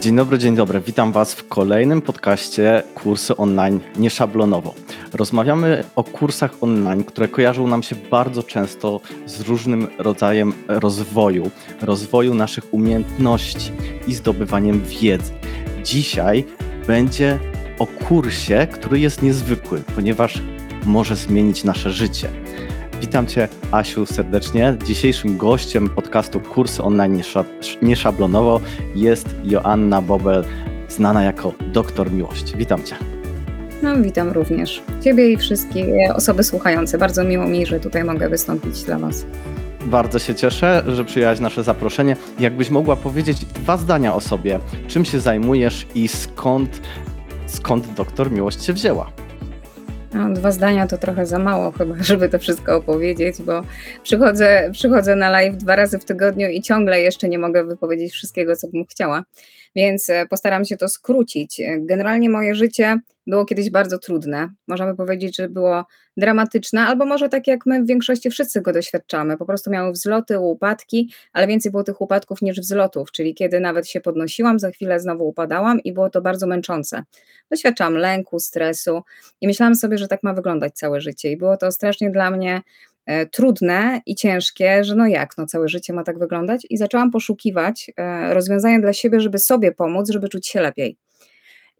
Dzień dobry, dzień dobry. Witam Was w kolejnym podcaście Kursy Online Nieszablonowo. Rozmawiamy o kursach online, które kojarzą nam się bardzo często z różnym rodzajem rozwoju, rozwoju naszych umiejętności i zdobywaniem wiedzy. Dzisiaj będzie o kursie, który jest niezwykły, ponieważ może zmienić nasze życie. Witam Cię, Asiu, serdecznie. Dzisiejszym gościem podcastu Kursy Online Nieszablonowo jest Joanna Bobel, znana jako doktor miłości. Witam Cię. No, witam również Ciebie i wszystkie osoby słuchające. Bardzo miło mi, że tutaj mogę wystąpić dla Was. Bardzo się cieszę, że przyjęłaś nasze zaproszenie. Jakbyś mogła powiedzieć dwa zdania o sobie, czym się zajmujesz i skąd, skąd doktor miłość się wzięła? No, dwa zdania to trochę za mało chyba, żeby to wszystko opowiedzieć, bo przychodzę, przychodzę na live dwa razy w tygodniu i ciągle jeszcze nie mogę wypowiedzieć wszystkiego, co bym chciała, więc e, postaram się to skrócić. Generalnie moje życie było kiedyś bardzo trudne. Możemy powiedzieć, że było dramatyczne, albo może tak jak my w większości wszyscy go doświadczamy. Po prostu miały wzloty, upadki, ale więcej było tych upadków niż wzlotów, czyli kiedy nawet się podnosiłam, za chwilę znowu upadałam i było to bardzo męczące. Doświadczałam lęku, stresu i myślałam sobie, że tak ma wyglądać całe życie. I było to strasznie dla mnie trudne i ciężkie, że no jak, no całe życie ma tak wyglądać i zaczęłam poszukiwać e, rozwiązania dla siebie, żeby sobie pomóc, żeby czuć się lepiej.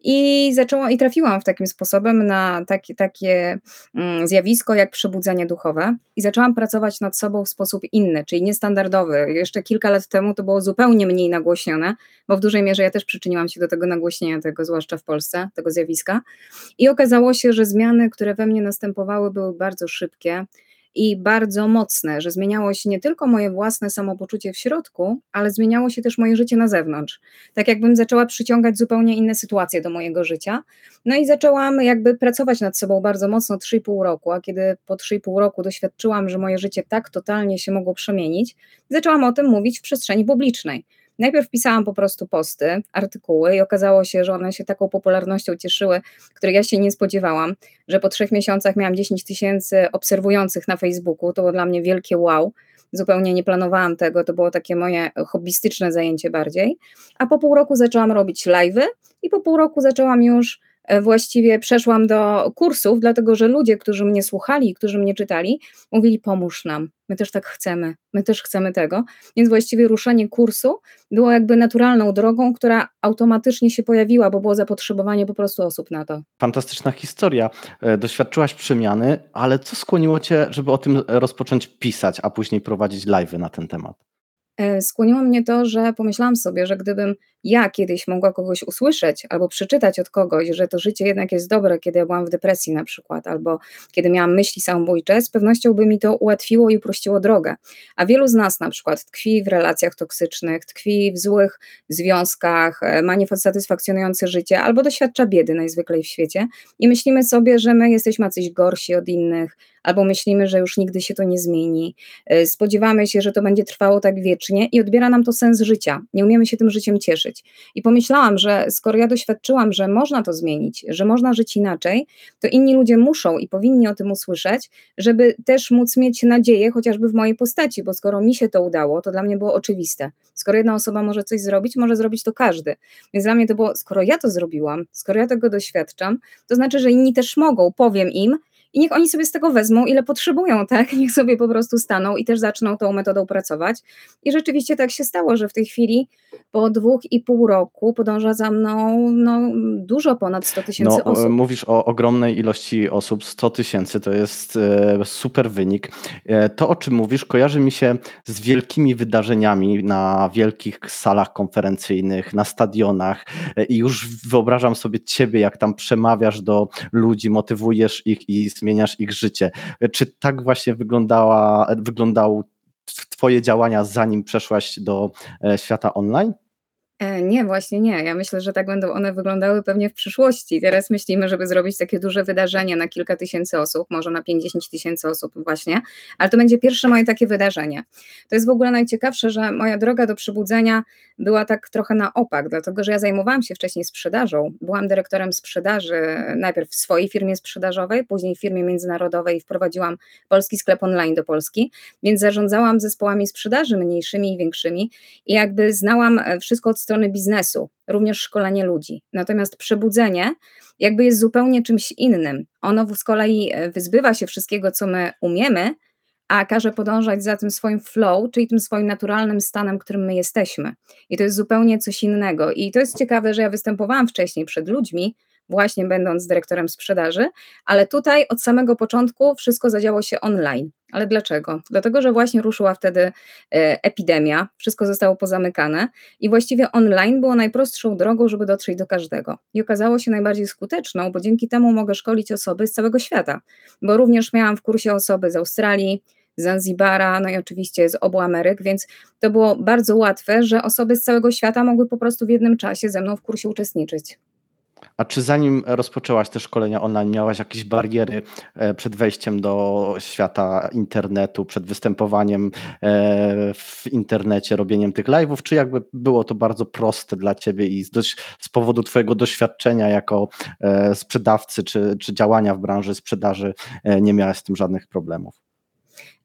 I zaczęłam i trafiłam w takim sposobem na takie, takie mm, zjawisko jak przebudzenie duchowe i zaczęłam pracować nad sobą w sposób inny, czyli niestandardowy. Jeszcze kilka lat temu to było zupełnie mniej nagłośnione, bo w dużej mierze ja też przyczyniłam się do tego nagłośnienia tego, zwłaszcza w Polsce, tego zjawiska. I okazało się, że zmiany, które we mnie następowały, były bardzo szybkie i bardzo mocne, że zmieniało się nie tylko moje własne samopoczucie w środku, ale zmieniało się też moje życie na zewnątrz. Tak jakbym zaczęła przyciągać zupełnie inne sytuacje do mojego życia. No i zaczęłam jakby pracować nad sobą bardzo mocno 3,5 roku, a kiedy po 3,5 roku doświadczyłam, że moje życie tak totalnie się mogło przemienić, zaczęłam o tym mówić w przestrzeni publicznej. Najpierw pisałam po prostu posty, artykuły i okazało się, że one się taką popularnością cieszyły, której ja się nie spodziewałam, że po trzech miesiącach miałam 10 tysięcy obserwujących na Facebooku. To było dla mnie wielkie wow. Zupełnie nie planowałam tego, to było takie moje hobbystyczne zajęcie bardziej. A po pół roku zaczęłam robić live'y i po pół roku zaczęłam już właściwie przeszłam do kursów, dlatego że ludzie, którzy mnie słuchali, którzy mnie czytali, mówili: Pomóż nam, my też tak chcemy, my też chcemy tego. Więc właściwie ruszenie kursu było jakby naturalną drogą, która automatycznie się pojawiła, bo było zapotrzebowanie po prostu osób na to. Fantastyczna historia. E, doświadczyłaś przemiany, ale co skłoniło Cię, żeby o tym rozpocząć pisać, a później prowadzić live na ten temat? E, skłoniło mnie to, że pomyślałam sobie, że gdybym ja kiedyś mogła kogoś usłyszeć albo przeczytać od kogoś, że to życie jednak jest dobre, kiedy ja byłam w depresji na przykład, albo kiedy miałam myśli samobójcze, z pewnością by mi to ułatwiło i uprościło drogę. A wielu z nas na przykład tkwi w relacjach toksycznych, tkwi w złych związkach, e, ma niesatysfakcjonujące życie, albo doświadcza biedy najzwyklej w świecie i myślimy sobie, że my jesteśmy jacyś gorsi od innych, albo myślimy, że już nigdy się to nie zmieni. E, spodziewamy się, że to będzie trwało tak wiecznie i odbiera nam to sens życia. Nie umiemy się tym życiem cieszyć. I pomyślałam, że skoro ja doświadczyłam, że można to zmienić, że można żyć inaczej, to inni ludzie muszą i powinni o tym usłyszeć, żeby też móc mieć nadzieję, chociażby w mojej postaci, bo skoro mi się to udało, to dla mnie było oczywiste. Skoro jedna osoba może coś zrobić, może zrobić to każdy. Więc dla mnie to było, skoro ja to zrobiłam, skoro ja tego doświadczam, to znaczy, że inni też mogą, powiem im, i niech oni sobie z tego wezmą, ile potrzebują, tak? Niech sobie po prostu staną i też zaczną tą metodą pracować. I rzeczywiście tak się stało, że w tej chwili po dwóch i pół roku podąża za mną no, dużo ponad 100 tysięcy no, osób. Mówisz o ogromnej ilości osób, 100 tysięcy to jest e, super wynik. E, to, o czym mówisz, kojarzy mi się z wielkimi wydarzeniami na wielkich salach konferencyjnych, na stadionach e, i już wyobrażam sobie ciebie, jak tam przemawiasz do ludzi, motywujesz ich i zmieniasz ich życie. Czy tak właśnie wyglądała, wyglądało Twoje działania, zanim przeszłaś do e, świata online? E, nie, właśnie nie. Ja myślę, że tak będą one wyglądały pewnie w przyszłości. Teraz myślimy, żeby zrobić takie duże wydarzenie na kilka tysięcy osób, może na 50 tysięcy osób właśnie, ale to będzie pierwsze moje takie wydarzenie. To jest w ogóle najciekawsze, że moja droga do przebudzenia była tak trochę na opak, dlatego że ja zajmowałam się wcześniej sprzedażą. Byłam dyrektorem sprzedaży najpierw w swojej firmie sprzedażowej, później w firmie międzynarodowej i wprowadziłam polski sklep online do Polski, więc zarządzałam zespołami sprzedaży mniejszymi i większymi i jakby znałam wszystko od strony strony biznesu, również szkolenie ludzi. Natomiast przebudzenie jakby jest zupełnie czymś innym. Ono z kolei e, wyzbywa się wszystkiego, co my umiemy, a każe podążać za tym swoim flow, czyli tym swoim naturalnym stanem, którym my jesteśmy. I to jest zupełnie coś innego. I to jest ciekawe, że ja występowałam wcześniej przed ludźmi, właśnie będąc dyrektorem sprzedaży, ale tutaj od samego początku wszystko zadziało się online. Ale dlaczego? Dlatego, że właśnie ruszyła wtedy e, epidemia, wszystko zostało pozamykane i właściwie online było najprostszą drogą, żeby dotrzeć do każdego. I okazało się najbardziej skuteczną, bo dzięki temu mogę szkolić osoby z całego świata, bo również miałam w kursie osoby z Australii, Zanzibara, no i oczywiście z obu Ameryk, więc to było bardzo łatwe, że osoby z całego świata mogły po prostu w jednym czasie ze mną w kursie uczestniczyć. A czy zanim rozpoczęłaś te szkolenia online, miałaś jakieś bariery e, przed wejściem do świata internetu, przed występowaniem e, w internecie, robieniem tych live'ów, czy jakby było to bardzo proste dla ciebie i z, z powodu twojego doświadczenia jako e, sprzedawcy, czy, czy działania w branży sprzedaży nie miałaś z tym żadnych problemów?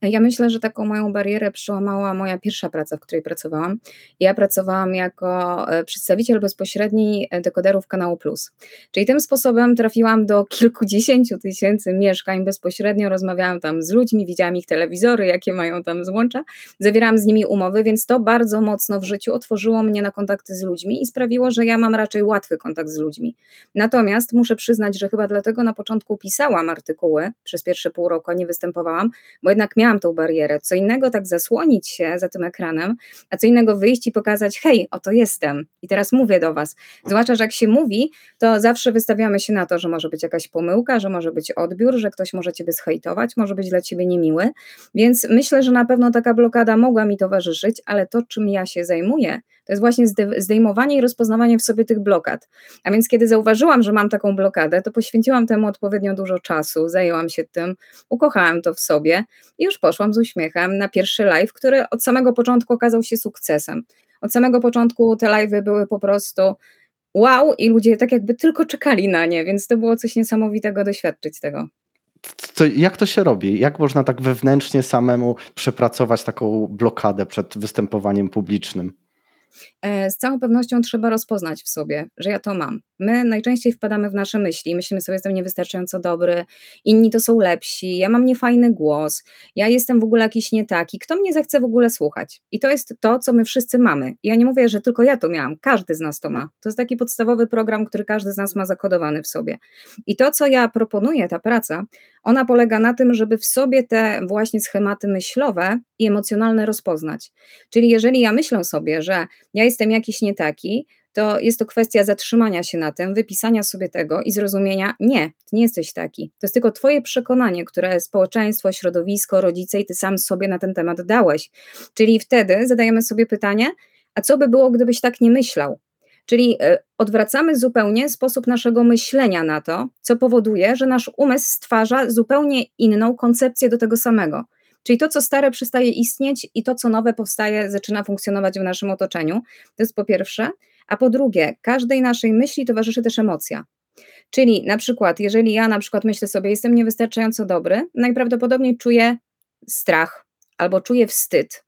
Ja myślę, że taką moją barierę przełamała moja pierwsza praca, w której pracowałam. Ja pracowałam jako e, przedstawiciel bezpośredni e, dekoderów kanału Plus. Czyli tym sposobem trafiłam do kilkudziesięciu tysięcy mieszkań bezpośrednio, rozmawiałam tam z ludźmi, widziałam ich telewizory, jakie mają tam złącza, zawierałam z nimi umowy, więc to bardzo mocno w życiu otworzyło mnie na kontakty z ludźmi i sprawiło, że ja mam raczej łatwy kontakt z ludźmi. Natomiast muszę przyznać, że chyba dlatego na początku pisałam artykuły, przez pierwsze pół roku nie występowałam, bo jednak miałam tą barierę. Co innego tak zasłonić się za tym ekranem, a co innego wyjść i pokazać, hej, oto jestem i teraz mówię do was. Zwłaszcza, że jak się mówi, to zawsze wystawiamy się na to, że może być jakaś pomyłka, że może być odbiór, że ktoś może ciebie schejtować, może być dla ciebie niemiły, więc myślę, że na pewno taka blokada mogła mi towarzyszyć, ale to, czym ja się zajmuję, to jest właśnie zdejmowanie i rozpoznawanie w sobie tych blokad. A więc kiedy zauważyłam, że mam taką blokadę, to poświęciłam temu odpowiednio dużo czasu, zajęłam się tym, ukochałam to w sobie i już poszłam z uśmiechem na pierwszy live, który od samego początku okazał się sukcesem. Od samego początku te live'y były po prostu wow i ludzie tak jakby tylko czekali na nie, więc to było coś niesamowitego doświadczyć tego. To jak to się robi? Jak można tak wewnętrznie samemu przepracować taką blokadę przed występowaniem publicznym? E, z całą pewnością trzeba rozpoznać w sobie, że ja to mam. My najczęściej wpadamy w nasze myśli, myślimy sobie, jestem niewystarczająco dobry, inni to są lepsi, ja mam niefajny głos, ja jestem w ogóle jakiś nie taki, kto mnie zechce w ogóle słuchać? I to jest to, co my wszyscy mamy. Ja nie mówię, że tylko ja to miałam, każdy z nas to ma. To jest taki podstawowy program, który każdy z nas ma zakodowany w sobie. I to, co ja proponuję, ta praca, ona polega na tym, żeby w sobie te właśnie schematy myślowe i emocjonalne rozpoznać. Czyli jeżeli ja myślę sobie, że ja jestem jakiś nie taki, to jest to kwestia zatrzymania się na tym, wypisania sobie tego i zrozumienia, nie, ty nie jesteś taki. To jest tylko twoje przekonanie, które społeczeństwo, środowisko, rodzice i ty sam sobie na ten temat dałeś. Czyli wtedy zadajemy sobie pytanie, a co by było, gdybyś tak nie myślał? Czyli e, odwracamy zupełnie sposób naszego myślenia na to, co powoduje, że nasz umysł stwarza zupełnie inną koncepcję do tego samego. Czyli to, co stare przestaje istnieć i to, co nowe powstaje, zaczyna funkcjonować w naszym otoczeniu. To jest po pierwsze. A po drugie, każdej naszej myśli towarzyszy też emocja. Czyli na przykład, jeżeli ja na przykład myślę sobie, jestem niewystarczająco dobry, najprawdopodobniej czuję strach, albo czuję wstyd,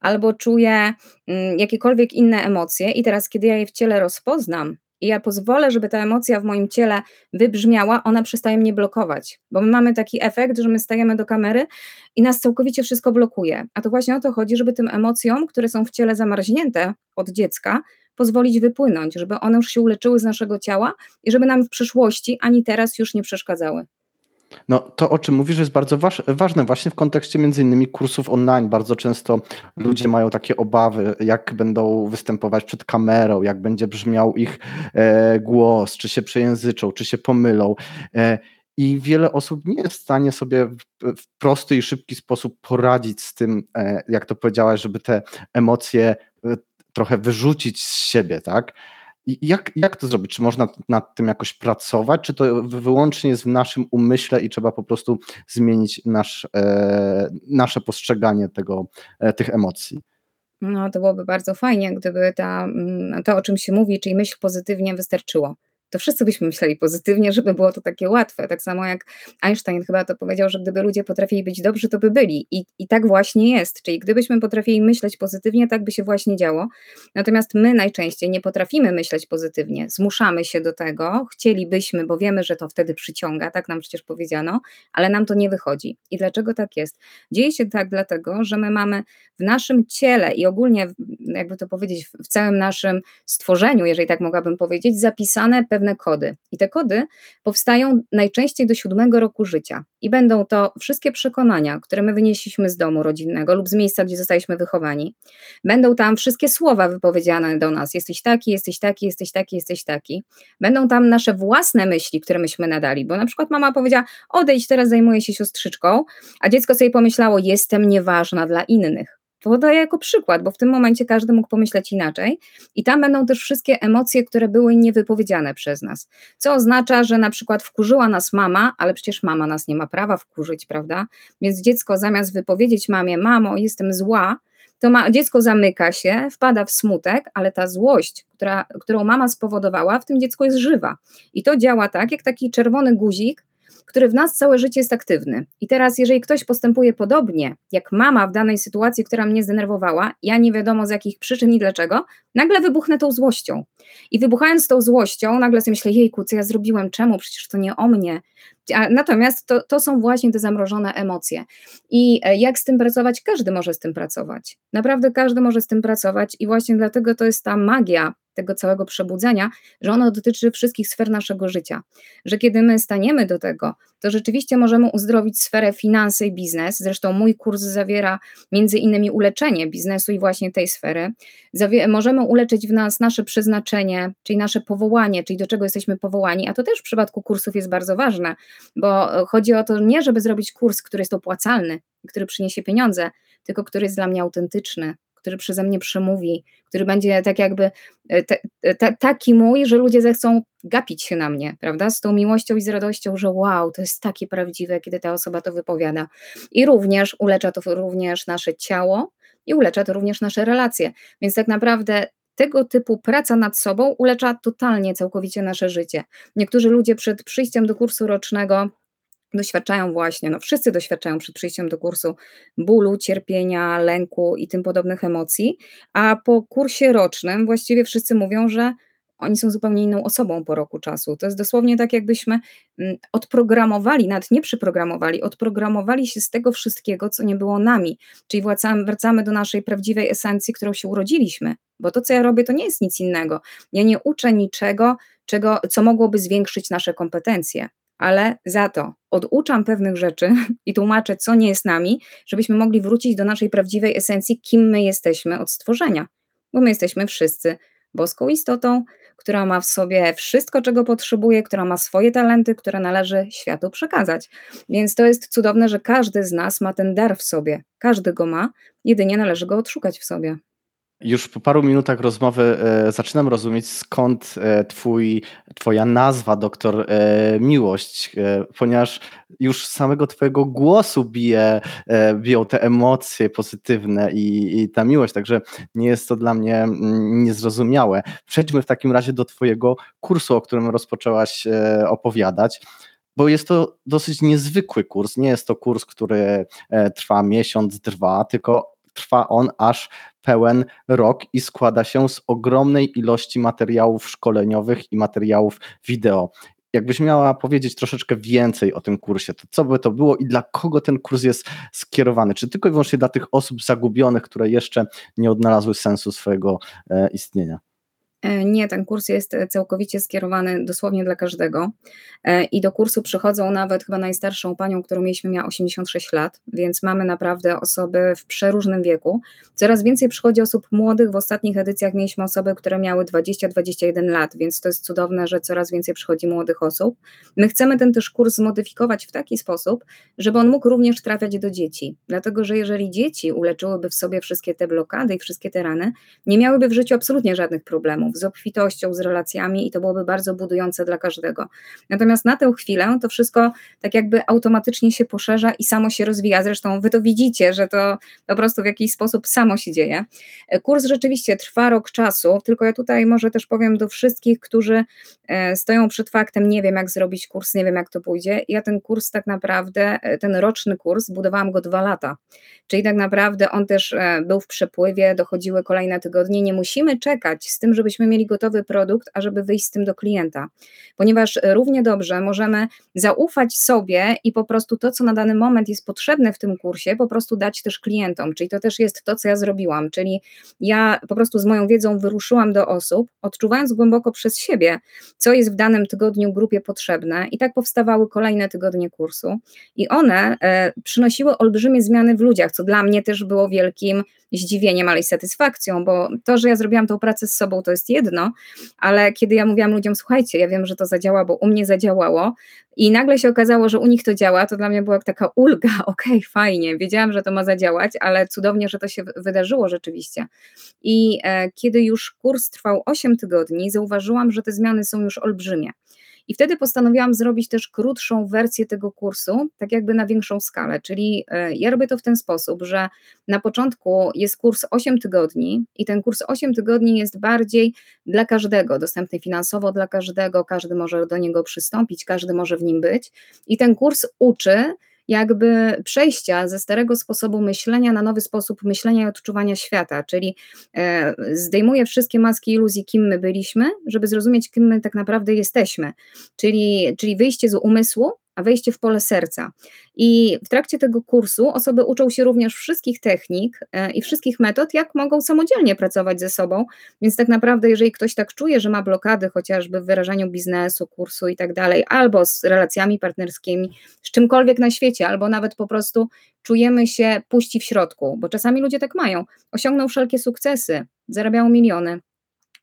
albo czuję mm, jakiekolwiek inne emocje, i teraz, kiedy ja je w ciele rozpoznam, i ja pozwolę, żeby ta emocja w moim ciele wybrzmiała, ona przestaje mnie blokować. Bo my mamy taki efekt, że my stajemy do kamery i nas całkowicie wszystko blokuje. A to właśnie o to chodzi, żeby tym emocjom, które są w ciele zamarznięte od dziecka, pozwolić wypłynąć, żeby one już się uleczyły z naszego ciała i żeby nam w przyszłości ani teraz już nie przeszkadzały. No to, o czym mówisz, jest bardzo waż, ważne właśnie w kontekście między innymi kursów online. Bardzo często ludzie mają takie obawy, jak będą występować przed kamerą, jak będzie brzmiał ich e, głos, czy się przejęzyczą, czy się pomylą. E, i wiele osób nie jest w stanie sobie w, w prosty i szybki sposób poradzić z tym, e, jak to powiedziałaś, żeby te emocje e, trochę wyrzucić z siebie, tak? Jak, jak to zrobić? Czy można nad tym jakoś pracować, czy to wyłącznie jest w naszym umyśle i trzeba po prostu zmienić nasz, e, nasze postrzeganie tego, e, tych emocji? No, to byłoby bardzo fajnie, gdyby ta, mm, to, o czym się mówi, czyli myśl pozytywnie, wystarczyło. To wszyscy byśmy myśleli pozytywnie, żeby było to takie łatwe. Tak samo jak Einstein chyba to powiedział, że gdyby ludzie potrafili być dobrzy, to by byli. I, i tak właśnie jest. Czyli gdybyśmy potrafili myśleć pozytywnie, tak by się właśnie działo. Natomiast my najczęściej nie potrafimy myśleć pozytywnie, zmuszamy się do tego, chcielibyśmy, bo wiemy, że to wtedy przyciąga, tak nam przecież powiedziano, ale nam to nie wychodzi. I dlaczego tak jest? Dzieje się tak dlatego, że my mamy w naszym ciele i ogólnie, jakby to powiedzieć, w całym naszym stworzeniu, jeżeli tak mogłabym powiedzieć, zapisane pewne kody. I te kody powstają najczęściej do siódmego roku życia. I będą to wszystkie przekonania, które my wynieśliśmy z domu rodzinnego lub z miejsca, gdzie zostaliśmy wychowani. Będą tam wszystkie słowa wypowiedziane do nas: jesteś taki, jesteś taki, jesteś taki, jesteś taki. Będą tam nasze własne myśli, które myśmy nadali, bo na przykład mama powiedziała: odejdź, teraz zajmuję się siostrzyczką, a dziecko sobie pomyślało: jestem nieważna dla innych. To podaję jako przykład, bo w tym momencie każdy mógł pomyśleć inaczej, i tam będą też wszystkie emocje, które były niewypowiedziane przez nas. Co oznacza, że na przykład wkurzyła nas mama, ale przecież mama nas nie ma prawa wkurzyć, prawda? Więc dziecko zamiast wypowiedzieć mamie: Mamo, jestem zła, to ma, dziecko zamyka się, wpada w smutek, ale ta złość, która, którą mama spowodowała, w tym dziecku jest żywa. I to działa tak, jak taki czerwony guzik, który w nas całe życie jest aktywny. I teraz, jeżeli ktoś postępuje podobnie, jak mama w danej sytuacji, która mnie zdenerwowała, ja nie wiadomo z jakich przyczyn i dlaczego, nagle wybuchnę tą złością. I wybuchając tą złością, nagle sobie myślę, jejku, co ja zrobiłem, czemu? Przecież to nie o mnie. Natomiast to, to są właśnie te zamrożone emocje. I e, jak z tym pracować? Każdy może z tym pracować. Naprawdę każdy może z tym pracować, i właśnie dlatego to jest ta magia tego całego przebudzenia, że ono dotyczy wszystkich sfer naszego życia. Że kiedy my staniemy do tego, to rzeczywiście możemy uzdrowić sferę finanse i biznes. Zresztą mój kurs zawiera między innymi uleczenie biznesu i właśnie tej sfery. Zawie możemy uleczyć w nas nasze przeznaczenie, czyli nasze powołanie, czyli do czego jesteśmy powołani, a to też w przypadku kursów jest bardzo ważne, bo chodzi o to nie, żeby zrobić kurs, który jest opłacalny, który przyniesie pieniądze, tylko który jest dla mnie autentyczny, który przeze mnie przemówi, który będzie tak jakby e, te, te, taki mój, że ludzie zechcą gapić się na mnie, prawda? Z tą miłością i z radością, że wow, to jest takie prawdziwe, kiedy ta osoba to wypowiada. I również ulecza to również nasze ciało i ulecza to również nasze relacje. Więc tak naprawdę tego typu praca nad sobą ulecza totalnie, całkowicie nasze życie. Niektórzy ludzie przed przyjściem do kursu rocznego doświadczają właśnie, no wszyscy doświadczają przed przyjściem do kursu bólu, cierpienia, lęku i tym podobnych emocji, a po kursie rocznym właściwie wszyscy mówią, że oni są zupełnie inną osobą po roku czasu. To jest dosłownie tak, jakbyśmy mm, odprogramowali, nawet nie przyprogramowali, odprogramowali się z tego wszystkiego, co nie było nami. Czyli wracamy, wracamy do naszej prawdziwej esencji, którą się urodziliśmy. Bo to, co ja robię, to nie jest nic innego. Ja nie uczę niczego, czego, co mogłoby zwiększyć nasze kompetencje ale za to oduczam pewnych rzeczy i tłumaczę, co nie jest nami, żebyśmy mogli wrócić do naszej prawdziwej esencji, kim my jesteśmy od stworzenia. Bo my jesteśmy wszyscy boską istotą, która ma w sobie wszystko, czego potrzebuje, która ma swoje talenty, które należy światu przekazać. Więc to jest cudowne, że każdy z nas ma ten dar w sobie. Każdy go ma, jedynie należy go odszukać w sobie. Już po paru minutach rozmowy e, zaczynam rozumieć, skąd e, twój, twoja nazwa, doktor e, Miłość, e, ponieważ już samego twojego głosu bije, e, biją te emocje pozytywne i, i ta miłość, także nie jest to dla mnie mm, niezrozumiałe. Przejdźmy w takim razie do twojego kursu, o którym rozpoczęłaś e, opowiadać bo jest to dosyć niezwykły kurs. Nie jest to kurs, który trwa miesiąc, dwa, tylko trwa on aż pełen rok i składa się z ogromnej ilości materiałów szkoleniowych i materiałów wideo. Jakbyś miała powiedzieć troszeczkę więcej o tym kursie, to co by to było i dla kogo ten kurs jest skierowany? Czy tylko i wyłącznie dla tych osób zagubionych, które jeszcze nie odnalazły sensu swojego e, istnienia? E, nie, ten kurs jest e, całkowicie skierowany dosłownie dla każdego. E, I do kursu przychodzą nawet chyba najstarszą panią, którą mieliśmy, miała 86 lat, więc mamy naprawdę osoby w przeróżnym wieku. Coraz więcej przychodzi osób młodych. W ostatnich edycjach mieliśmy osoby, które miały 20-21 lat, więc to jest cudowne, że coraz więcej przychodzi młodych osób. My chcemy ten też kurs zmodyfikować w taki sposób, żeby on mógł również trafiać do dzieci. Dlatego, że jeżeli dzieci uleczyłyby w sobie wszystkie te blokady i wszystkie te rany, nie miałyby w życiu absolutnie żadnych problemów z obfitością, z relacjami i to byłoby bardzo budujące dla każdego. Natomiast na tę chwilę to wszystko tak jakby automatycznie się poszerza i samo się rozwija. Zresztą wy to widzicie, że to po prostu w jakiś sposób samo się dzieje. Kurs rzeczywiście trwa rok czasu, tylko ja tutaj może też powiem do wszystkich, którzy e, stoją przed faktem, nie wiem jak zrobić kurs, nie wiem jak to pójdzie. Ja ten kurs tak naprawdę, e, ten roczny kurs, budowałam go dwa lata. Czyli tak naprawdę on też e, był w przepływie, dochodziły kolejne tygodnie. Nie musimy czekać z tym, żebyśmy mieli gotowy produkt, a żeby wyjść z tym do klienta, ponieważ równie dobrze możemy zaufać sobie i po prostu to, co na dany moment jest potrzebne w tym kursie, po prostu dać też klientom. Czyli to też jest to, co ja zrobiłam. Czyli ja po prostu z moją wiedzą wyruszyłam do osób, odczuwając głęboko przez siebie, co jest w danym tygodniu grupie potrzebne, i tak powstawały kolejne tygodnie kursu. I one e, przynosiły olbrzymie zmiany w ludziach, co dla mnie też było wielkim zdziwieniem, ale i satysfakcją, bo to, że ja zrobiłam tą pracę z sobą, to jest jedno, ale kiedy ja mówiłam ludziom, słuchajcie, ja wiem, że to zadziała, bo u mnie zadziałało, i nagle się okazało, że u nich to działa, to dla mnie była taka ulga, okej, okay, fajnie, wiedziałam, że to ma zadziałać, ale cudownie, że to się wydarzyło rzeczywiście. I e, kiedy już kurs trwał 8 tygodni, zauważyłam, że te zmiany są już olbrzymie. I wtedy postanowiłam zrobić też krótszą wersję tego kursu, tak jakby na większą skalę. Czyli e, ja robię to w ten sposób, że na początku jest kurs 8 tygodni i ten kurs 8 tygodni jest bardziej dla każdego, dostępny finansowo dla każdego, każdy może do niego przystąpić, każdy może w nim być. I ten kurs uczy, jakby przejścia ze starego sposobu myślenia na nowy sposób myślenia i odczuwania świata, czyli e, zdejmuje wszystkie maski iluzji, kim my byliśmy, żeby zrozumieć, kim my tak naprawdę jesteśmy, czyli, czyli wyjście z umysłu a wejście w pole serca. I w trakcie tego kursu osoby uczą się również wszystkich technik e, i wszystkich metod, jak mogą samodzielnie pracować ze sobą. Więc tak naprawdę, jeżeli ktoś tak czuje, że ma blokady chociażby w wyrażaniu biznesu, kursu i tak dalej, albo z relacjami partnerskimi, z czymkolwiek na świecie, albo nawet po prostu czujemy się puści w środku, bo czasami ludzie tak mają. Osiągną wszelkie sukcesy, zarabiają miliony,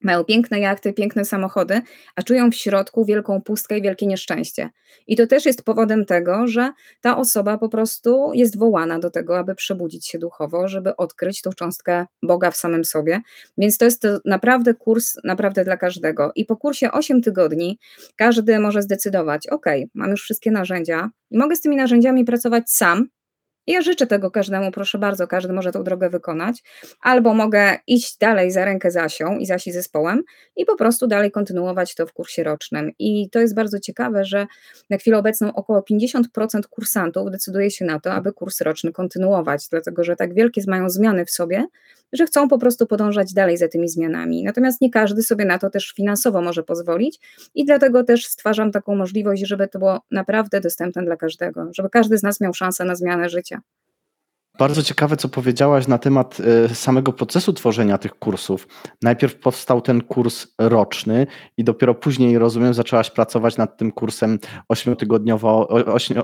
mają piękne jachty, piękne samochody, a czują w środku wielką pustkę i wielkie nieszczęście. I to też jest powodem tego, że ta osoba po prostu jest wołana do tego, aby przebudzić się duchowo, żeby odkryć tą cząstkę Boga w samym sobie. Więc to jest to naprawdę kurs naprawdę dla każdego. I po kursie 8 tygodni każdy może zdecydować: OK, mam już wszystkie narzędzia i mogę z tymi narzędziami pracować sam, ja życzę tego każdemu, proszę bardzo, każdy może tą drogę wykonać. Albo mogę iść dalej za rękę z Asią i z Asi zespołem i po prostu dalej kontynuować to w kursie rocznym. I to jest bardzo ciekawe, że na chwilę obecną około 50% kursantów decyduje się na to, aby kurs roczny kontynuować, dlatego że tak wielkie mają zmiany w sobie, że chcą po prostu podążać dalej za tymi zmianami. Natomiast nie każdy sobie na to też finansowo może pozwolić i dlatego też stwarzam taką możliwość, żeby to było naprawdę dostępne dla każdego, żeby każdy z nas miał szansę na zmianę życia. Bardzo ciekawe, co powiedziałaś na temat e, samego procesu tworzenia tych kursów. Najpierw powstał ten kurs roczny i dopiero później, rozumiem, zaczęłaś pracować nad tym kursem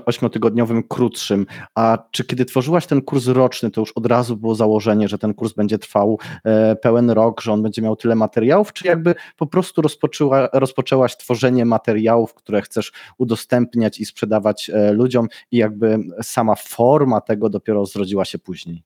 ośmiotygodniowym, krótszym. A czy kiedy tworzyłaś ten kurs roczny, to już od razu było założenie, że ten kurs będzie trwał e, pełen rok, że on będzie miał tyle materiałów, czy jakby po prostu rozpoczęła, rozpoczęłaś tworzenie materiałów, które chcesz udostępniać i sprzedawać e, ludziom i jakby sama forma tego dopiero zrodziła się później?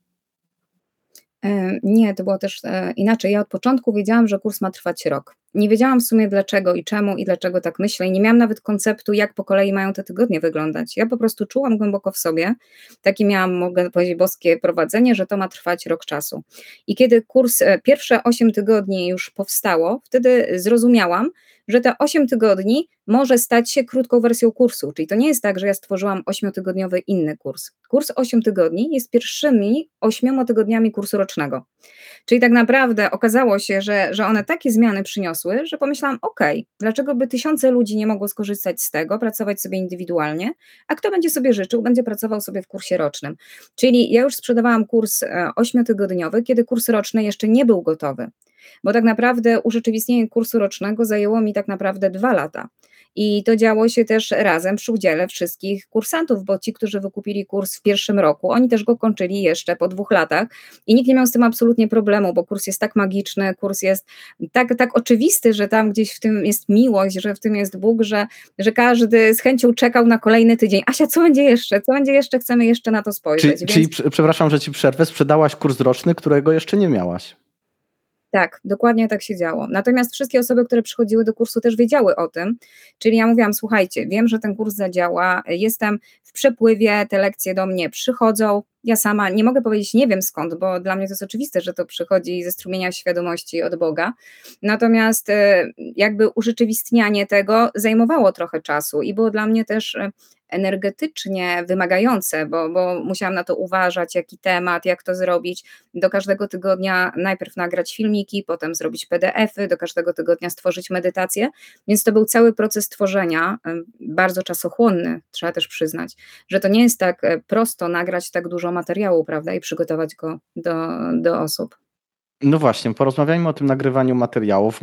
E, nie, to było też e, inaczej. Ja od początku wiedziałam, że kurs ma trwać rok. Nie wiedziałam w sumie dlaczego i czemu i dlaczego tak myślę, i nie miałam nawet konceptu, jak po kolei mają te tygodnie wyglądać. Ja po prostu czułam głęboko w sobie, takie miałam, mogę powiedzieć, boskie prowadzenie, że to ma trwać rok czasu. I kiedy kurs, e, pierwsze 8 tygodni już powstało, wtedy zrozumiałam, że te 8 tygodni może stać się krótką wersją kursu. Czyli to nie jest tak, że ja stworzyłam 8-tygodniowy inny kurs. Kurs 8 tygodni jest pierwszymi 8 tygodniami kursu rocznego. Czyli tak naprawdę okazało się, że, że one takie zmiany przyniosły, że pomyślałam, ok, dlaczego by tysiące ludzi nie mogło skorzystać z tego, pracować sobie indywidualnie, a kto będzie sobie życzył, będzie pracował sobie w kursie rocznym. Czyli ja już sprzedawałam kurs 8-tygodniowy, e, kiedy kurs roczny jeszcze nie był gotowy bo tak naprawdę urzeczywistnienie kursu rocznego zajęło mi tak naprawdę dwa lata. I to działo się też razem przy udziale wszystkich kursantów, bo ci, którzy wykupili kurs w pierwszym roku, oni też go kończyli jeszcze po dwóch latach i nikt nie miał z tym absolutnie problemu, bo kurs jest tak magiczny, kurs jest tak, tak oczywisty, że tam gdzieś w tym jest miłość, że w tym jest Bóg, że, że każdy z chęcią czekał na kolejny tydzień. Asia, co będzie jeszcze? Co będzie jeszcze? Chcemy jeszcze na to spojrzeć. Czyli, Więc... czyli przepraszam, że ci przerwę, sprzedałaś kurs roczny, którego jeszcze nie miałaś. Tak, dokładnie tak się działo. Natomiast wszystkie osoby, które przychodziły do kursu, też wiedziały o tym. Czyli ja mówiłam: Słuchajcie, wiem, że ten kurs zadziała, jestem w przepływie, te lekcje do mnie przychodzą. Ja sama nie mogę powiedzieć, nie wiem skąd, bo dla mnie to jest oczywiste, że to przychodzi ze strumienia świadomości od Boga. Natomiast e, jakby urzeczywistnianie tego zajmowało trochę czasu i było dla mnie też e, energetycznie wymagające, bo, bo musiałam na to uważać, jaki temat, jak to zrobić. Do każdego tygodnia najpierw nagrać filmiki, potem zrobić PDF-y, do każdego tygodnia stworzyć medytację, więc to był cały proces tworzenia, bardzo czasochłonny, trzeba też przyznać, że to nie jest tak e, prosto nagrać tak dużo materiału, prawda, i przygotować go do, do osób. No właśnie, porozmawiajmy o tym nagrywaniu materiałów.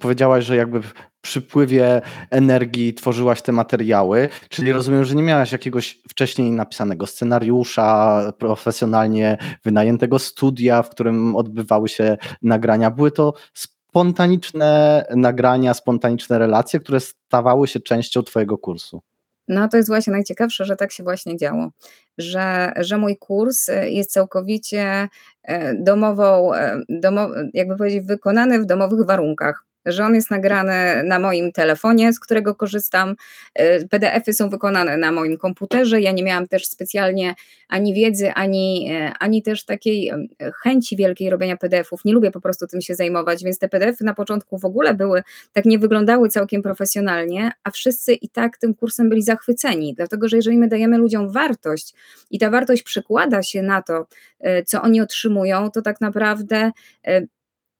Powiedziałaś, że jakby w przypływie energii tworzyłaś te materiały, czyli rozumiem, że nie miałaś jakiegoś wcześniej napisanego scenariusza, profesjonalnie wynajętego studia, w którym odbywały się nagrania. Były to spontaniczne nagrania, spontaniczne relacje, które stawały się częścią Twojego kursu. No to jest właśnie najciekawsze, że tak się właśnie działo, że, że mój kurs e, jest całkowicie e, domową, e, domo, jakby powiedzieć, wykonany w domowych warunkach że on jest nagrany na moim telefonie, z którego korzystam. Y, PDFy są wykonane na moim komputerze. Ja nie miałam też specjalnie ani wiedzy, ani, e, ani też takiej chęci wielkiej robienia PDFów. Nie lubię po prostu tym się zajmować, więc te PDFy na początku w ogóle były, tak nie wyglądały całkiem profesjonalnie, a wszyscy i tak tym kursem byli zachwyceni, dlatego że jeżeli my dajemy ludziom wartość i ta wartość przekłada się na to, co oni otrzymują, to tak naprawdę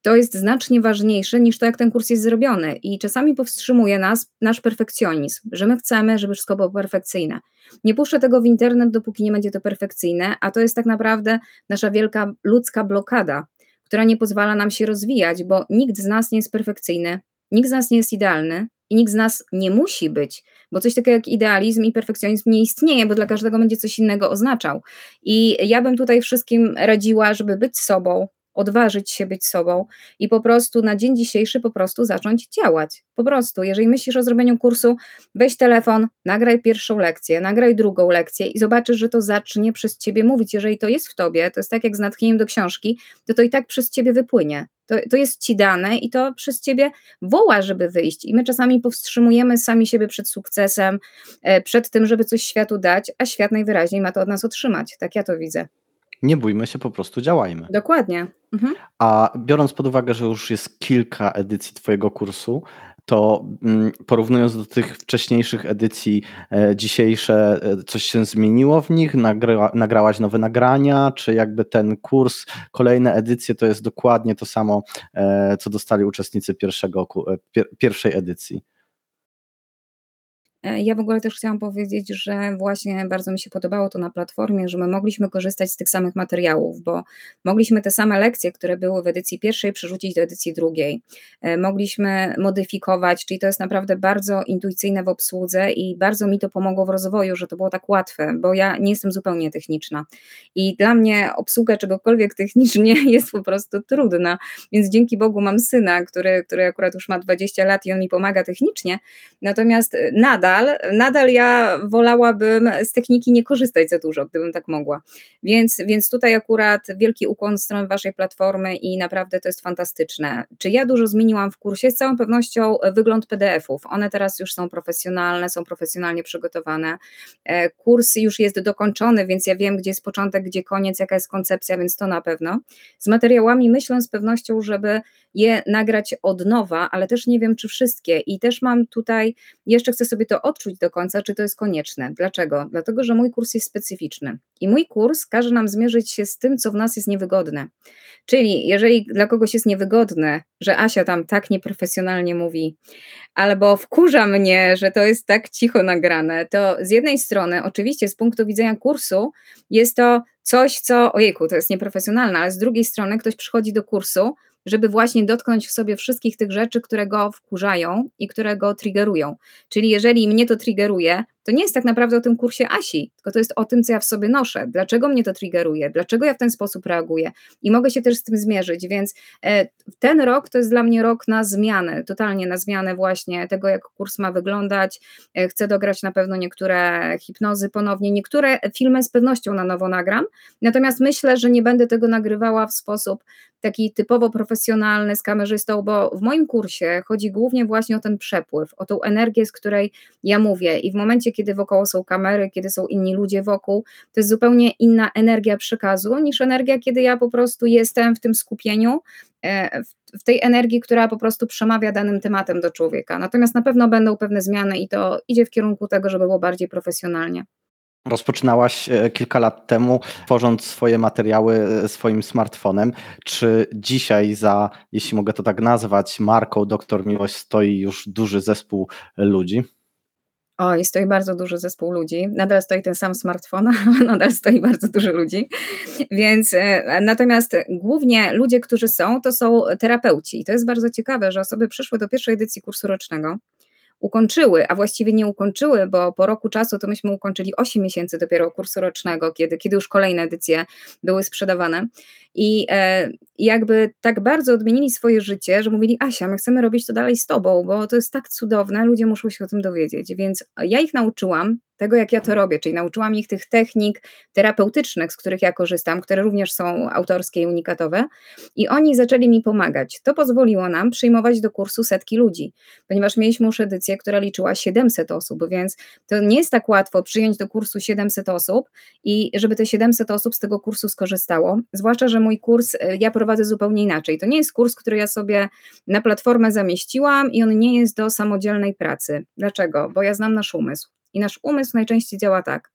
to jest znacznie ważniejsze niż to, jak ten kurs jest zrobiony. I czasami powstrzymuje nas nasz perfekcjonizm, że my chcemy, żeby wszystko było perfekcyjne. Nie puszczę tego w internet, dopóki nie będzie to perfekcyjne, a to jest tak naprawdę nasza wielka ludzka blokada, która nie pozwala nam się rozwijać, bo nikt z nas nie jest perfekcyjny, nikt z nas nie jest idealny i nikt z nas nie musi być, bo coś takiego jak idealizm i perfekcjonizm nie istnieje, bo dla każdego będzie coś innego oznaczał. I ja bym tutaj wszystkim radziła, żeby być sobą, odważyć się być sobą i po prostu na dzień dzisiejszy po prostu zacząć działać. Po prostu, jeżeli myślisz o zrobieniu kursu, weź telefon, nagraj pierwszą lekcję, nagraj drugą lekcję i zobaczysz, że to zacznie przez ciebie mówić. Jeżeli to jest w tobie, to jest tak jak z natchnieniem do książki, to to i tak przez ciebie wypłynie. To, to jest ci dane i to przez ciebie woła, żeby wyjść. I my czasami powstrzymujemy sami siebie przed sukcesem, e, przed tym, żeby coś światu dać, a świat najwyraźniej ma to od nas otrzymać. Tak ja to widzę. Nie bójmy się, po prostu działajmy. Dokładnie. Mhm. A biorąc pod uwagę, że już jest kilka edycji Twojego kursu, to mm, porównując do tych wcześniejszych edycji, e, dzisiejsze, e, coś się zmieniło w nich? Nagra, nagrałaś nowe nagrania? Czy jakby ten kurs, kolejne edycje to jest dokładnie to samo, e, co dostali uczestnicy pierwszego, pierwszej edycji? E, ja w ogóle też chciałam powiedzieć, że właśnie bardzo mi się podobało to na platformie, że my mogliśmy korzystać z tych samych materiałów, bo mogliśmy te same lekcje, które były w edycji pierwszej, przerzucić do edycji drugiej. E, mogliśmy modyfikować, czyli to jest naprawdę bardzo intuicyjne w obsłudze i bardzo mi to pomogło w rozwoju, że to było tak łatwe, bo ja nie jestem zupełnie techniczna. I dla mnie obsługa czegokolwiek technicznie jest po prostu trudna, więc dzięki Bogu mam syna, który, który akurat już ma 20 lat i on mi pomaga technicznie, natomiast nadal nadal, nadal ja wolałabym z techniki nie korzystać za dużo, gdybym tak mogła. Więc, więc tutaj akurat wielki ukłon w stronę Waszej platformy i naprawdę to jest fantastyczne. Czy ja dużo zmieniłam w kursie? Z całą pewnością wygląd PDF-ów. One teraz już są profesjonalne, są profesjonalnie przygotowane. E, kurs już jest dokończony, więc ja wiem, gdzie jest początek, gdzie koniec, jaka jest koncepcja, więc to na pewno. Z materiałami myślę z pewnością, żeby je nagrać od nowa, ale też nie wiem, czy wszystkie. I też mam tutaj, jeszcze chcę sobie to odczuć do końca, czy to jest konieczne. Dlaczego? Dlatego, że mój kurs jest specyficzny. I mój kurs każe nam zmierzyć się z tym, co w nas jest niewygodne. Czyli jeżeli dla kogoś jest niewygodne, że Asia tam tak nieprofesjonalnie mówi, albo wkurza mnie, że to jest tak cicho nagrane, to z jednej strony, oczywiście z punktu widzenia kursu, jest to coś, co, ojejku, to jest nieprofesjonalne, ale z drugiej strony ktoś przychodzi do kursu, żeby właśnie dotknąć w sobie wszystkich tych rzeczy, które go wkurzają i które go triggerują. Czyli jeżeli mnie to triggeruje, to nie jest tak naprawdę o tym kursie Asi, tylko to jest o tym, co ja w sobie noszę, dlaczego mnie to triggeruje, dlaczego ja w ten sposób reaguję? I mogę się też z tym zmierzyć, więc e, ten rok to jest dla mnie rok na zmianę, totalnie na zmianę właśnie tego, jak kurs ma wyglądać. E, chcę dograć na pewno niektóre hipnozy ponownie, niektóre filmy z pewnością na nowo nagram, natomiast myślę, że nie będę tego nagrywała w sposób taki typowo profesjonalny z kamerzystą, bo w moim kursie chodzi głównie właśnie o ten przepływ, o tą energię, z której ja mówię. I w momencie, kiedy wokoło są kamery, kiedy są inni ludzie wokół, to jest zupełnie inna energia przekazu niż energia, kiedy ja po prostu jestem w tym skupieniu, e, w tej energii, która po prostu przemawia danym tematem do człowieka. Natomiast na pewno będą pewne zmiany i to idzie w kierunku tego, żeby było bardziej profesjonalnie. Rozpoczynałaś e, kilka lat temu, tworząc swoje materiały e, swoim smartfonem. Czy dzisiaj za, jeśli mogę to tak nazwać, marką Doktor Miłość stoi już duży zespół ludzi? Oj, stoi bardzo duży zespół ludzi. Nadal stoi ten sam smartfon, ale nadal stoi bardzo dużo ludzi. Więc e, natomiast głównie ludzie, którzy są, to są terapeuci. I to jest bardzo ciekawe, że osoby przyszły do pierwszej edycji kursu rocznego ukończyły, a właściwie nie ukończyły, bo po roku czasu to myśmy ukończyli 8 miesięcy dopiero kursu rocznego, kiedy, kiedy już kolejne edycje były sprzedawane. I e, jakby tak bardzo odmienili swoje życie, że mówili: Asia, my chcemy robić to dalej z tobą, bo to jest tak cudowne, ludzie muszą się o tym dowiedzieć. Więc ja ich nauczyłam tego, jak ja to robię, czyli nauczyłam ich tych technik terapeutycznych, z których ja korzystam, które również są autorskie i unikatowe, i oni zaczęli mi pomagać. To pozwoliło nam przyjmować do kursu setki ludzi, ponieważ mieliśmy już edycję, która liczyła 700 osób, więc to nie jest tak łatwo przyjąć do kursu 700 osób i żeby te 700 osób z tego kursu skorzystało, zwłaszcza, że mój kurs y, ja prowadzę zupełnie inaczej. To nie jest kurs, który ja sobie na platformę zamieściłam i on nie jest do samodzielnej pracy. Dlaczego? Bo ja znam nasz umysł. I nasz umysł najczęściej działa tak.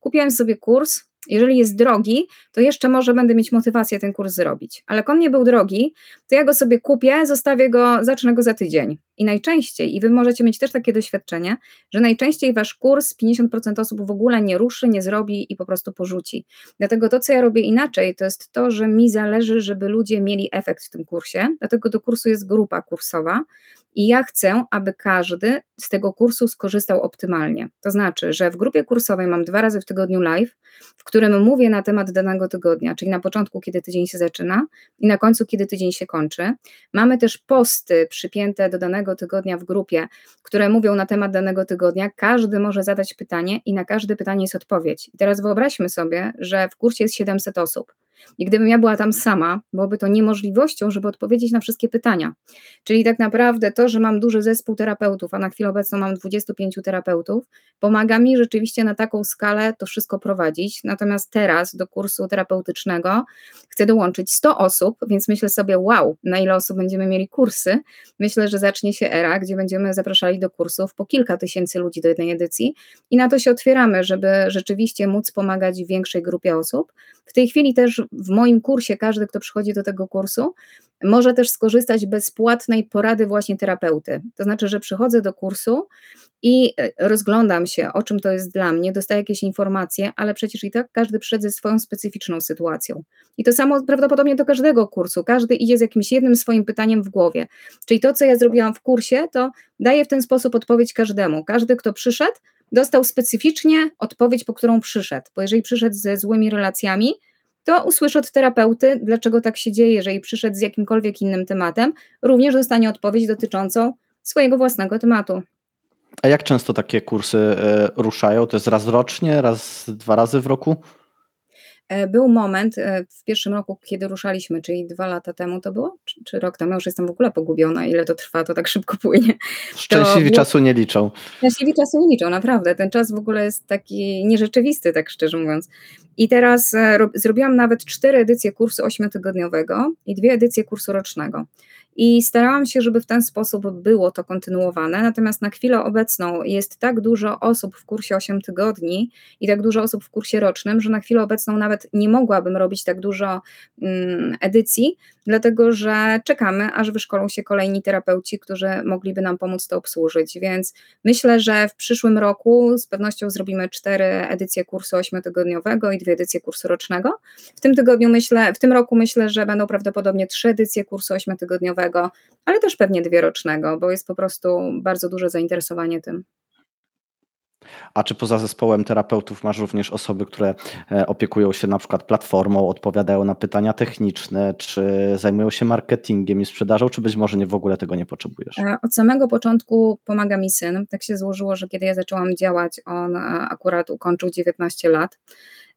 Kupiłem sobie kurs, jeżeli jest drogi, to jeszcze może będę mieć motywację ten kurs zrobić. Ale jak on nie był drogi, to ja go sobie kupię, zostawię go, zacznę go za tydzień. I najczęściej, i wy możecie mieć też takie doświadczenie, że najczęściej wasz kurs 50% osób w ogóle nie ruszy, nie zrobi i po prostu porzuci. Dlatego to, co ja robię inaczej, to jest to, że mi zależy, żeby ludzie mieli efekt w tym kursie. Dlatego do kursu jest grupa kursowa. I ja chcę, aby każdy z tego kursu skorzystał optymalnie. To znaczy, że w grupie kursowej mam dwa razy w tygodniu live, w którym mówię na temat danego tygodnia, czyli na początku, kiedy tydzień się zaczyna i na końcu, kiedy tydzień się kończy. Mamy też posty przypięte do danego tygodnia w grupie, które mówią na temat danego tygodnia. Każdy może zadać pytanie i na każde pytanie jest odpowiedź. I teraz wyobraźmy sobie, że w kursie jest 700 osób. I gdybym ja była tam sama, byłoby to niemożliwością, żeby odpowiedzieć na wszystkie pytania. Czyli tak naprawdę to, że mam duży zespół terapeutów, a na chwilę obecną mam 25 terapeutów, pomaga mi rzeczywiście na taką skalę to wszystko prowadzić. Natomiast teraz do kursu terapeutycznego chcę dołączyć 100 osób, więc myślę sobie, wow, na ile osób będziemy mieli kursy. Myślę, że zacznie się era, gdzie będziemy zapraszali do kursów po kilka tysięcy ludzi do jednej edycji i na to się otwieramy, żeby rzeczywiście móc pomagać większej grupie osób. W tej chwili też w moim kursie każdy, kto przychodzi do tego kursu, może też skorzystać bezpłatnej porady właśnie terapeuty. To znaczy, że przychodzę do kursu i e, rozglądam się, o czym to jest dla mnie, dostaję jakieś informacje, ale przecież i tak każdy przyszedł ze swoją specyficzną sytuacją. I to samo prawdopodobnie do każdego kursu. Każdy idzie z jakimś jednym swoim pytaniem w głowie. Czyli to, co ja zrobiłam w kursie, to daję w ten sposób odpowiedź każdemu. Każdy, kto przyszedł, dostał specyficznie odpowiedź, po którą przyszedł. Bo jeżeli przyszedł ze złymi relacjami, to usłyszy od terapeuty, dlaczego tak się dzieje, jeżeli przyszedł z jakimkolwiek innym tematem, również dostanie odpowiedź dotyczącą swojego własnego tematu. A jak często takie kursy e, ruszają? To jest raz rocznie, raz, dwa razy w roku? E, był moment e, w pierwszym roku, kiedy ruszaliśmy, czyli dwa lata temu to było, czy, czy rok temu, ja już jestem w ogóle pogubiona, ile to trwa, to tak szybko płynie. Szczęśliwi było... czasu nie liczą. Szczęśliwi czasu nie liczą, naprawdę. Ten czas w ogóle jest taki nierzeczywisty, tak szczerze mówiąc. I teraz e, zrobiłam nawet cztery edycje kursu ośmiotygodniowego i dwie edycje kursu rocznego i starałam się, żeby w ten sposób było to kontynuowane. Natomiast na chwilę obecną jest tak dużo osób w kursie 8 tygodni i tak dużo osób w kursie rocznym, że na chwilę obecną nawet nie mogłabym robić tak dużo mm, edycji, dlatego że czekamy, aż wyszkolą się kolejni terapeuci, którzy mogliby nam pomóc to obsłużyć. Więc myślę, że w przyszłym roku z pewnością zrobimy cztery edycje kursu 8-tygodniowego i dwie edycje kursu rocznego. W tym tygodniu myślę, w tym roku myślę, że będą prawdopodobnie trzy edycje kursu 8-tygodniowego ale też pewnie dwie rocznego, bo jest po prostu bardzo duże zainteresowanie tym. A czy poza zespołem terapeutów masz również osoby, które e, opiekują się na przykład platformą, odpowiadają na pytania techniczne, czy zajmują się marketingiem i sprzedażą, czy być może nie w ogóle tego nie potrzebujesz? E, od samego początku pomaga mi syn. Tak się złożyło, że kiedy ja zaczęłam działać, on akurat ukończył 19 lat.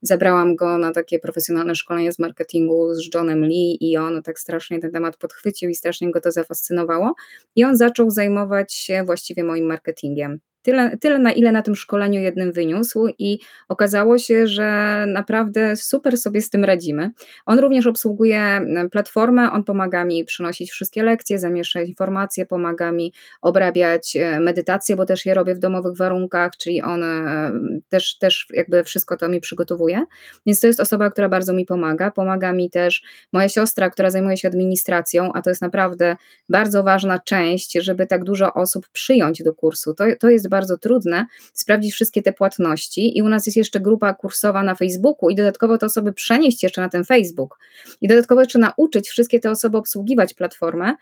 Zabrałam go na takie profesjonalne szkolenie z marketingu z Johnem Lee i on tak strasznie ten temat podchwycił i strasznie go to zafascynowało. I on zaczął zajmować się właściwie moim marketingiem. Tyle, tyle, na ile na tym szkoleniu jednym wyniósł, i okazało się, że naprawdę super sobie z tym radzimy. On również obsługuje platformę, on pomaga mi przynosić wszystkie lekcje, zamieszczać informacje, pomaga mi obrabiać e, medytacje, bo też je robię w domowych warunkach, czyli on e, też, też jakby wszystko to mi przygotowuje. Więc to jest osoba, która bardzo mi pomaga. Pomaga mi też moja siostra, która zajmuje się administracją, a to jest naprawdę bardzo ważna część, żeby tak dużo osób przyjąć do kursu. To, to jest bardzo trudne sprawdzić wszystkie te płatności i u nas jest jeszcze grupa kursowa na Facebooku i dodatkowo te osoby przenieść jeszcze na ten Facebook. I dodatkowo jeszcze nauczyć wszystkie te osoby obsługiwać platformę,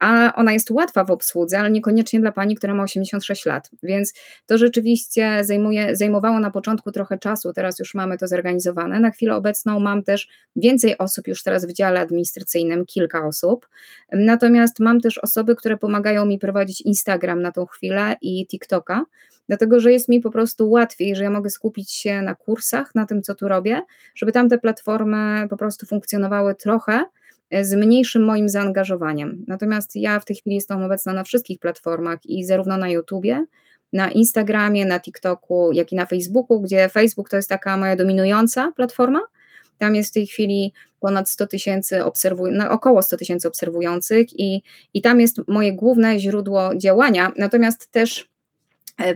a ona jest łatwa w obsłudze, ale niekoniecznie dla pani, która ma 86 lat, więc to rzeczywiście zajmuje, zajmowało na początku trochę czasu, teraz już mamy to zorganizowane. Na chwilę obecną mam też więcej osób już teraz w dziale administracyjnym, kilka osób, natomiast mam też osoby, które pomagają mi prowadzić Instagram na tą chwilę i TikToka, dlatego że jest mi po prostu łatwiej, że ja mogę skupić się na kursach, na tym, co tu robię, żeby tam te platformy po prostu funkcjonowały trochę e, z mniejszym moim zaangażowaniem. Natomiast ja w tej chwili jestem obecna na wszystkich platformach i zarówno na YouTubie, na Instagramie, na TikToku, jak i na Facebooku, gdzie Facebook to jest taka moja dominująca platforma. Tam jest w tej chwili ponad 100 tysięcy obserwujących, no około 100 tysięcy obserwujących i, i tam jest moje główne źródło działania, natomiast też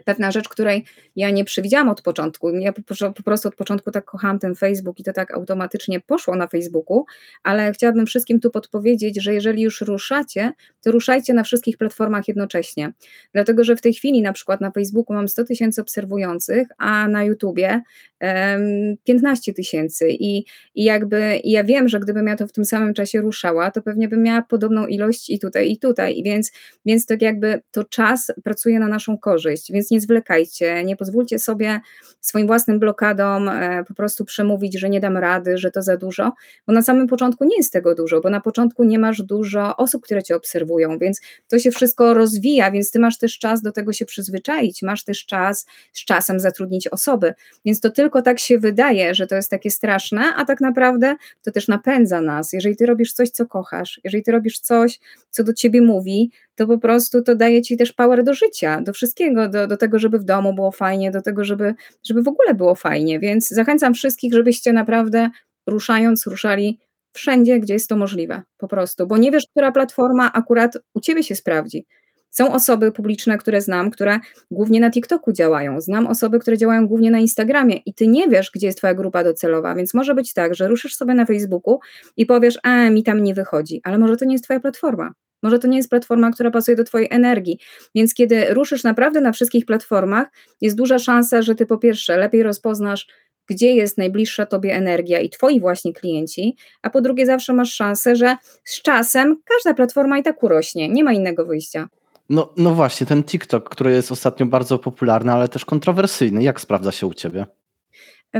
pewna rzecz, której ja nie przewidziałam od początku. Ja po, prostu od początku tak kochałam ten Facebook i to tak automatycznie poszło na Facebooku, ale chciałabym wszystkim tu podpowiedzieć, że jeżeli już ruszacie, to ruszajcie na wszystkich platformach jednocześnie. Dlatego, że w tej chwili na przykład na Facebooku mam 100 tysięcy obserwujących, a na YouTubie um, 15 tysięcy i, i jakby ja wiem, że gdybym ja to w tym samym czasie ruszała, to pewnie bym miała podobną ilość i tutaj, i tutaj, więc, więc tak jakby to czas pracuje na naszą korzyść więc nie zwlekajcie, nie pozwólcie sobie swoim własnym blokadom e, po prostu przemówić, że nie dam rady, że to za dużo, bo na samym początku nie jest tego dużo, bo na początku nie masz dużo osób, które cię obserwują, więc to się wszystko rozwija, więc ty masz też czas do tego się przyzwyczaić, masz też czas z czasem zatrudnić osoby, więc to tylko tak się wydaje, że to jest takie straszne, a tak naprawdę to też napędza nas. Jeżeli ty robisz coś, co kochasz, jeżeli ty robisz coś, co do ciebie mówi, to po prostu to daje ci też power do życia, do wszystkiego, do, do tego, żeby w domu było fajnie, do tego, żeby, żeby w ogóle było fajnie. Więc zachęcam wszystkich, żebyście naprawdę ruszając, ruszali wszędzie, gdzie jest to możliwe, po prostu, bo nie wiesz, która platforma akurat u ciebie się sprawdzi. Są osoby publiczne, które znam, które głównie na TikToku działają. Znam osoby, które działają głównie na Instagramie i ty nie wiesz, gdzie jest twoja grupa docelowa, więc może być tak, że ruszysz sobie na Facebooku i powiesz, a mi tam nie wychodzi, ale może to nie jest twoja platforma. Może to nie jest platforma, która pasuje do Twojej energii. Więc kiedy ruszysz naprawdę na wszystkich platformach, jest duża szansa, że Ty po pierwsze lepiej rozpoznasz, gdzie jest najbliższa Tobie energia i Twoi właśnie klienci, a po drugie zawsze masz szansę, że z czasem każda platforma i tak urośnie. Nie ma innego wyjścia. No, no właśnie, ten TikTok, który jest ostatnio bardzo popularny, ale też kontrowersyjny. Jak sprawdza się u Ciebie?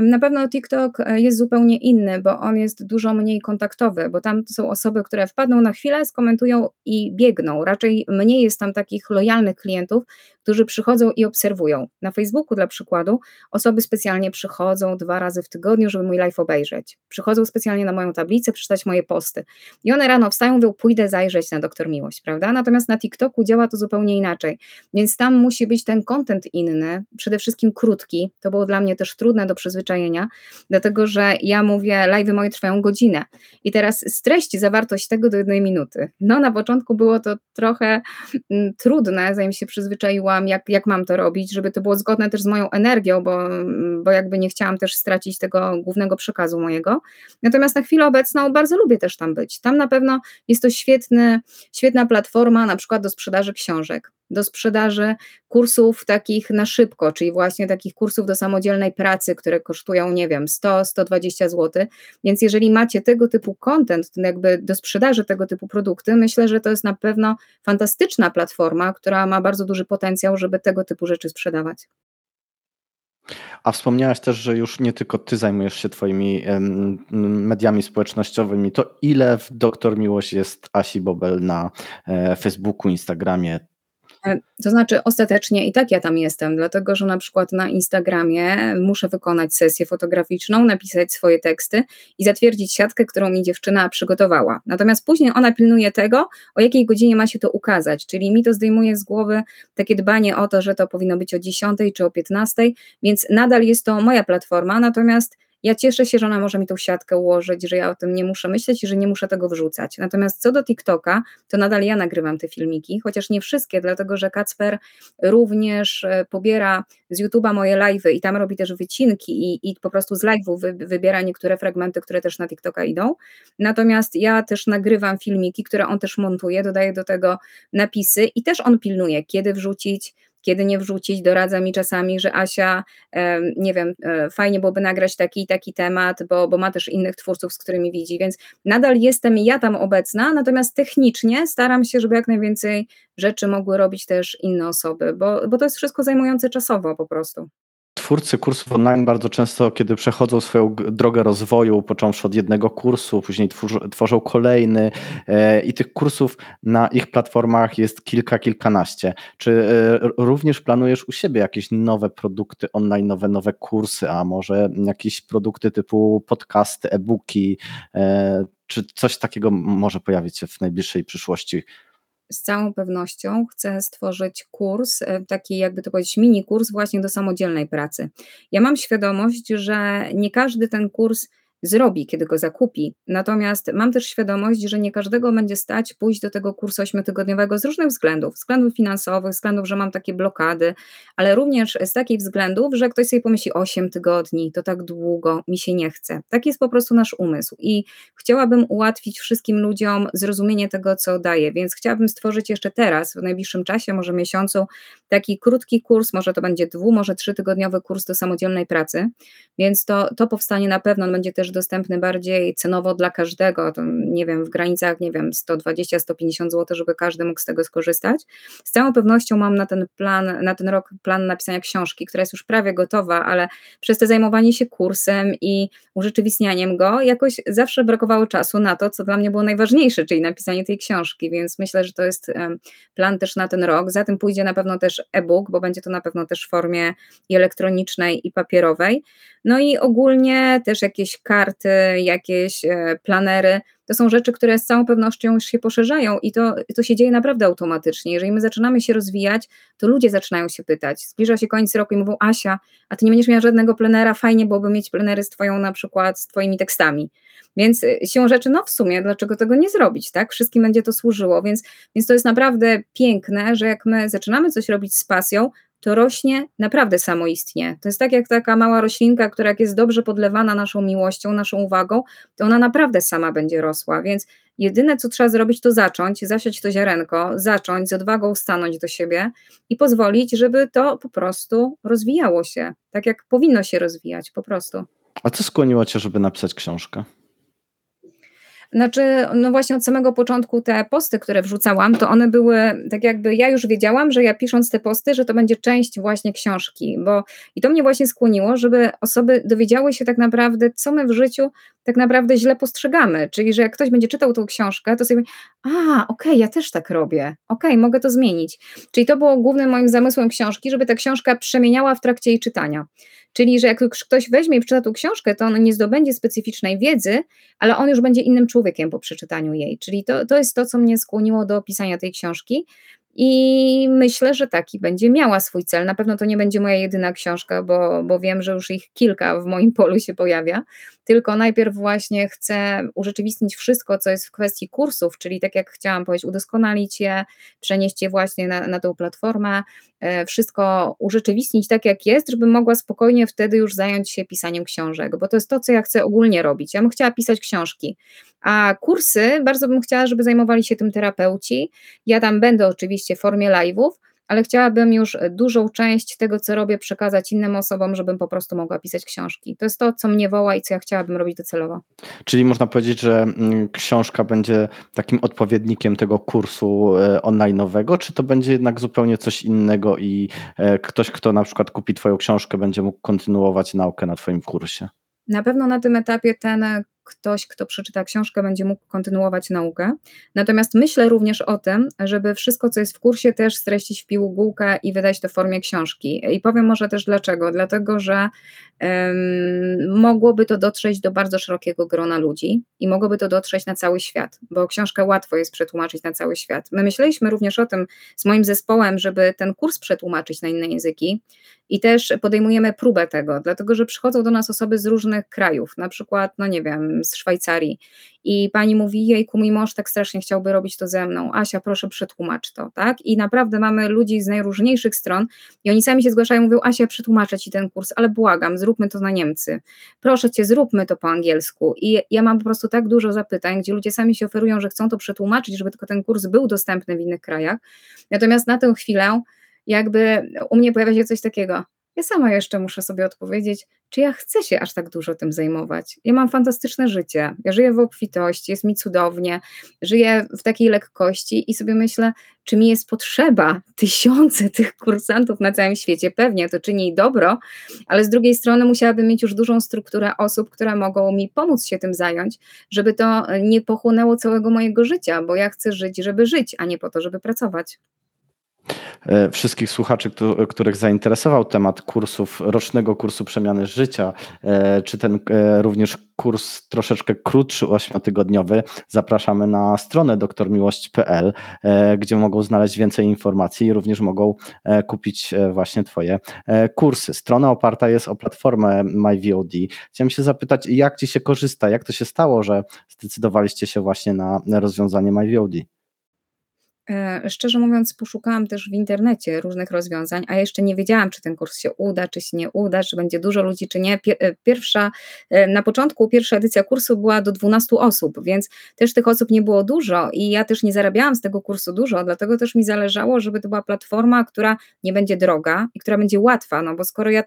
Na pewno TikTok e, jest zupełnie inny, bo on jest dużo mniej kontaktowy, bo tam są osoby, które wpadną na chwilę, skomentują i biegną. Raczej mniej jest tam takich lojalnych klientów, którzy przychodzą i obserwują. Na Facebooku dla przykładu osoby specjalnie przychodzą dwa razy w tygodniu, żeby mój live obejrzeć. Przychodzą specjalnie na moją tablicę, przeczytać moje posty. I one rano wstają, mówią, pójdę zajrzeć na Doktor Miłość, prawda? Natomiast na TikToku działa to zupełnie inaczej. Więc tam musi być ten content inny, przede wszystkim krótki. To było dla mnie też trudne do przyzwyczajenia, dlatego że ja mówię, live moje trwają godzinę. I teraz streść zawartość tego do jednej minuty. No na początku było to trochę mm, trudne, zanim się przyzwyczaiłam jak, jak mam to robić, żeby to było zgodne też z moją energią, bo, bo jakby nie chciałam też stracić tego głównego przekazu mojego. Natomiast na chwilę obecną bardzo lubię też tam być. Tam na pewno jest to świetny, świetna platforma na przykład do sprzedaży książek do sprzedaży kursów takich na szybko, czyli właśnie takich kursów do samodzielnej pracy, które kosztują, nie wiem, 100-120 zł. Więc jeżeli macie tego typu content, jakby do sprzedaży tego typu produkty, myślę, że to jest na pewno fantastyczna platforma, która ma bardzo duży potencjał, żeby tego typu rzeczy sprzedawać. A wspomniałaś też, że już nie tylko ty zajmujesz się twoimi mediami społecznościowymi. To ile w Doktor Miłość jest Asi Bobel na e, Facebooku, Instagramie, to znaczy, ostatecznie i tak ja tam jestem, dlatego że na przykład na Instagramie muszę wykonać sesję fotograficzną, napisać swoje teksty i zatwierdzić siatkę, którą mi dziewczyna przygotowała. Natomiast później ona pilnuje tego, o jakiej godzinie ma się to ukazać, czyli mi to zdejmuje z głowy takie dbanie o to, że to powinno być o 10 czy o 15, więc nadal jest to moja platforma, natomiast ja cieszę się, że ona może mi tą siatkę ułożyć, że ja o tym nie muszę myśleć i że nie muszę tego wrzucać. Natomiast co do TikToka, to nadal ja nagrywam te filmiki, chociaż nie wszystkie, dlatego że Kacper również e, pobiera z YouTube'a moje live'y i tam robi też wycinki i, i po prostu z live'ów wy, wybiera niektóre fragmenty, które też na TikToka idą. Natomiast ja też nagrywam filmiki, które on też montuje, dodaję do tego napisy i też on pilnuje, kiedy wrzucić, kiedy nie wrzucić. Doradza mi czasami, że Asia, nie wiem, e, fajnie byłoby nagrać taki taki temat, bo, bo ma też innych twórców, z którymi widzi, więc nadal jestem ja tam obecna, natomiast technicznie staram się, żeby jak najwięcej rzeczy mogły robić też inne osoby, bo, bo to jest wszystko zajmujące czasowo po prostu twórcy kursów online bardzo często, kiedy przechodzą swoją drogę rozwoju, począwszy od jednego kursu, później tworzą kolejny e, i tych kursów na ich platformach jest kilka, kilkanaście. Czy e, również planujesz u siebie jakieś nowe produkty online, nowe, nowe kursy, a może jakieś produkty typu podcasty, e-booki, e, czy coś takiego może pojawić się w najbliższej przyszłości? Z całą pewnością chcę stworzyć kurs, e, taki jakby to powiedzieć, mini kurs właśnie do samodzielnej pracy. Ja mam świadomość, że nie każdy ten kurs zrobi, kiedy go zakupi. Natomiast mam też świadomość, że nie każdego będzie stać pójść do tego kursu ośmiotygodniowego z różnych względów. Względów finansowych, względów, że mam takie blokady, ale również z takich względów, że ktoś sobie pomyśli 8 tygodni, to tak długo, mi się nie chce. Taki jest po prostu nasz umysł i chciałabym ułatwić wszystkim ludziom zrozumienie tego, co daję, więc chciałabym stworzyć jeszcze teraz, w najbliższym czasie, może miesiącu, taki krótki kurs, może to będzie dwu, może trzytygodniowy kurs do samodzielnej pracy, więc to, to powstanie na pewno, on będzie też dostępny bardziej cenowo dla każdego, to nie wiem, w granicach, nie wiem, 120-150 zł, żeby każdy mógł z tego skorzystać. Z całą pewnością mam na ten plan, na ten rok plan napisania książki, która jest już prawie gotowa, ale przez to zajmowanie się kursem i urzeczywistnianiem go, jakoś zawsze brakowało czasu na to, co dla mnie było najważniejsze, czyli napisanie tej książki, więc myślę, że to jest plan też na ten rok. Za tym pójdzie na pewno też e-book, bo będzie to na pewno też w formie i elektronicznej, i papierowej. No i ogólnie też jakieś karty, jakieś e, planery, to są rzeczy, które z całą pewnością już się poszerzają i to, to się dzieje naprawdę automatycznie. Jeżeli my zaczynamy się rozwijać, to ludzie zaczynają się pytać. Zbliża się koniec roku i mówią, Asia, a ty nie będziesz miała żadnego plenera, fajnie byłoby mieć plenery z twoją na przykład, z twoimi tekstami. Więc y, siłą rzeczy, no w sumie, dlaczego tego nie zrobić, tak? Wszystkim będzie to służyło, więc, więc to jest naprawdę piękne, że jak my zaczynamy coś robić z pasją, to rośnie naprawdę samoistnie. To jest tak jak taka mała roślinka, która jak jest dobrze podlewana naszą miłością, naszą uwagą, to ona naprawdę sama będzie rosła. Więc jedyne, co trzeba zrobić, to zacząć, zasiać to ziarenko, zacząć z odwagą stanąć do siebie i pozwolić, żeby to po prostu rozwijało się, tak jak powinno się rozwijać, po prostu. A co skłoniło Cię, żeby napisać książkę? Znaczy, no właśnie od samego początku te posty, które wrzucałam, to one były tak jakby ja już wiedziałam, że ja pisząc te posty, że to będzie część właśnie książki, bo i to mnie właśnie skłoniło, żeby osoby dowiedziały się tak naprawdę, co my w życiu tak naprawdę źle postrzegamy. Czyli, że jak ktoś będzie czytał tą książkę, to sobie, a, okej, okay, ja też tak robię, okej, okay, mogę to zmienić. Czyli to było głównym moim zamysłem książki, żeby ta książka przemieniała w trakcie jej czytania. Czyli, że jak ktoś weźmie i przeczyta tą książkę, to on nie zdobędzie specyficznej wiedzy, ale on już będzie innym człowiekiem po przeczytaniu jej. Czyli to, to jest to, co mnie skłoniło do pisania tej książki. I myślę, że taki będzie miała swój cel. Na pewno to nie będzie moja jedyna książka, bo, bo wiem, że już ich kilka w moim polu się pojawia. Tylko najpierw właśnie chcę urzeczywistnić wszystko, co jest w kwestii kursów, czyli tak jak chciałam powiedzieć, udoskonalić je, przenieść je właśnie na, na tą platformę, e, wszystko urzeczywistnić tak, jak jest, żeby mogła spokojnie wtedy już zająć się pisaniem książek, bo to jest to, co ja chcę ogólnie robić. Ja bym chciała pisać książki, a kursy bardzo bym chciała, żeby zajmowali się tym terapeuci. Ja tam będę oczywiście w formie live'ów, ale chciałabym już dużą część tego, co robię, przekazać innym osobom, żebym po prostu mogła pisać książki. To jest to, co mnie woła i co ja chciałabym robić docelowo. Czyli można powiedzieć, że mm, książka będzie takim odpowiednikiem tego kursu e, online'owego, czy to będzie jednak zupełnie coś innego i e, ktoś, kto na przykład kupi Twoją książkę, będzie mógł kontynuować naukę na Twoim kursie? Na pewno na tym etapie ten ktoś, kto przeczyta książkę, będzie mógł kontynuować naukę. Natomiast myślę również o tym, żeby wszystko, co jest w kursie, też streścić w pigułkę i wydać to w formie książki. I powiem może też dlaczego. Dlatego, że um, mogłoby to dotrzeć do bardzo szerokiego grona ludzi i mogłoby to dotrzeć na cały świat, bo książkę łatwo jest przetłumaczyć na cały świat. My myśleliśmy również o tym z moim zespołem, żeby ten kurs przetłumaczyć na inne języki i też podejmujemy próbę tego, dlatego że przychodzą do nas osoby z różnych krajów, na przykład, no nie wiem, z Szwajcarii. I pani mówi, jejku, mój mąż tak strasznie chciałby robić to ze mną, Asia, proszę przetłumacz to, tak? I naprawdę mamy ludzi z najróżniejszych stron i oni sami się zgłaszają, mówią, Asia, przetłumaczę ci ten kurs, ale błagam, zróbmy to na Niemcy, proszę cię, zróbmy to po angielsku. I ja mam po prostu tak dużo zapytań, gdzie ludzie sami się oferują, że chcą to przetłumaczyć, żeby tylko ten kurs był dostępny w innych krajach, natomiast na tę chwilę jakby u mnie pojawia się coś takiego, ja sama jeszcze muszę sobie odpowiedzieć, czy ja chcę się aż tak dużo tym zajmować. Ja mam fantastyczne życie, ja żyję w obfitości, jest mi cudownie, żyję w takiej lekkości i sobie myślę, czy mi jest potrzeba tysiące tych kursantów na całym świecie. Pewnie to czyni dobro, ale z drugiej strony musiałabym mieć już dużą strukturę osób, które mogą mi pomóc się tym zająć, żeby to nie pochłonęło całego mojego życia, bo ja chcę żyć, żeby żyć, a nie po to, żeby pracować. E, wszystkich słuchaczy, których zainteresował temat kursów, rocznego kursu przemiany życia, e, czy ten e, również kurs troszeczkę krótszy, ośmiotygodniowy, zapraszamy na stronę doktormiłość.pl, gdzie mogą znaleźć więcej informacji i również mogą kupić właśnie Twoje kursy. Strona oparta jest o platformę MyVOD. Chciałem się zapytać, jak Ci się korzysta, jak to się stało, że zdecydowaliście się właśnie na rozwiązanie MyVOD? E, szczerze mówiąc, poszukałam też w internecie różnych rozwiązań, a jeszcze nie wiedziałam, czy ten kurs się uda, czy się nie uda, czy będzie dużo ludzi, czy nie. E, pierwsza, e, na początku pierwsza edycja kursu była do 12 osób, więc też tych osób nie było dużo i ja też nie zarabiałam z tego kursu dużo, dlatego też mi zależało, żeby to była platforma, która nie będzie droga i która będzie łatwa, no bo skoro ja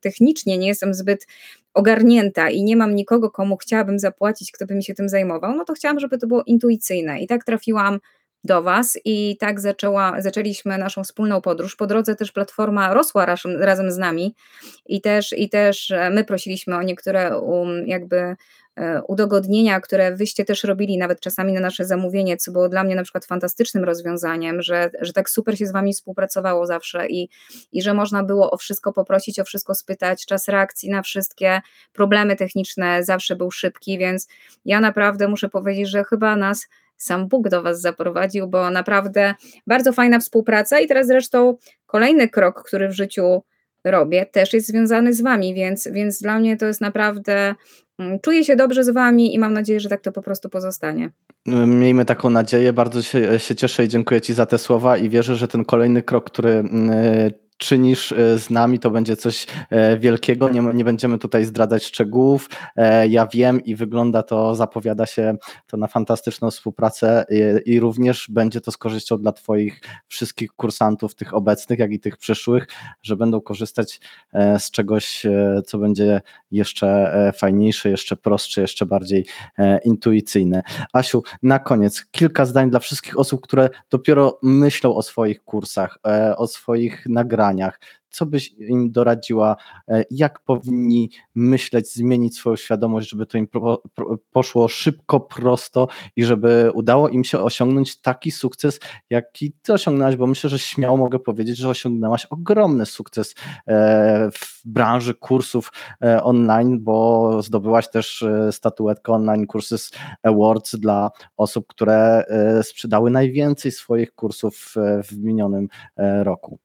technicznie nie jestem zbyt ogarnięta i nie mam nikogo, komu chciałabym zapłacić, kto by mi się tym zajmował, no to chciałam, żeby to było intuicyjne i tak trafiłam do Was i tak zaczęła, zaczęliśmy naszą wspólną podróż. Po drodze też platforma rosła razem, razem z nami i też, i też e, my prosiliśmy o niektóre um, jakby e, udogodnienia, które wyście też robili nawet czasami na nasze zamówienie, co było dla mnie na przykład fantastycznym rozwiązaniem, że, że tak super się z Wami współpracowało zawsze i, i że można było o wszystko poprosić, o wszystko spytać, czas reakcji na wszystkie problemy techniczne zawsze był szybki, więc ja naprawdę muszę powiedzieć, że chyba nas sam Bóg do Was zaprowadził, bo naprawdę bardzo fajna współpraca i teraz zresztą kolejny krok, który w życiu robię, też jest związany z Wami, więc, więc dla mnie to jest naprawdę, mm, czuję się dobrze z Wami i mam nadzieję, że tak to po prostu pozostanie. Miejmy taką nadzieję, bardzo się, się cieszę i dziękuję Ci za te słowa i wierzę, że ten kolejny krok, który mm, czynisz e, z nami, to będzie coś e, wielkiego. Nie, nie będziemy tutaj zdradzać szczegółów. E, ja wiem i wygląda to, zapowiada się to na fantastyczną współpracę i, i również będzie to z korzyścią dla Twoich wszystkich kursantów, tych obecnych, jak i tych przyszłych, że będą korzystać z czegoś, co będzie jeszcze fajniejsze, jeszcze prostsze, jeszcze bardziej intuicyjne. Asiu, na koniec kilka zdań dla wszystkich osób, które dopiero myślą o swoich kursach, o swoich nagraniach co byś im doradziła, e, jak powinni myśleć, zmienić swoją świadomość, żeby to im poszło szybko, prosto i żeby udało im się osiągnąć taki sukces, jaki ty osiągnęłaś, bo myślę, że śmiało mogę powiedzieć, że osiągnęłaś ogromny sukces e, w branży kursów e, online, bo zdobyłaś też statuetkę Online Courses Awards dla osób, które sprzedały najwięcej swoich kursów w minionym roku.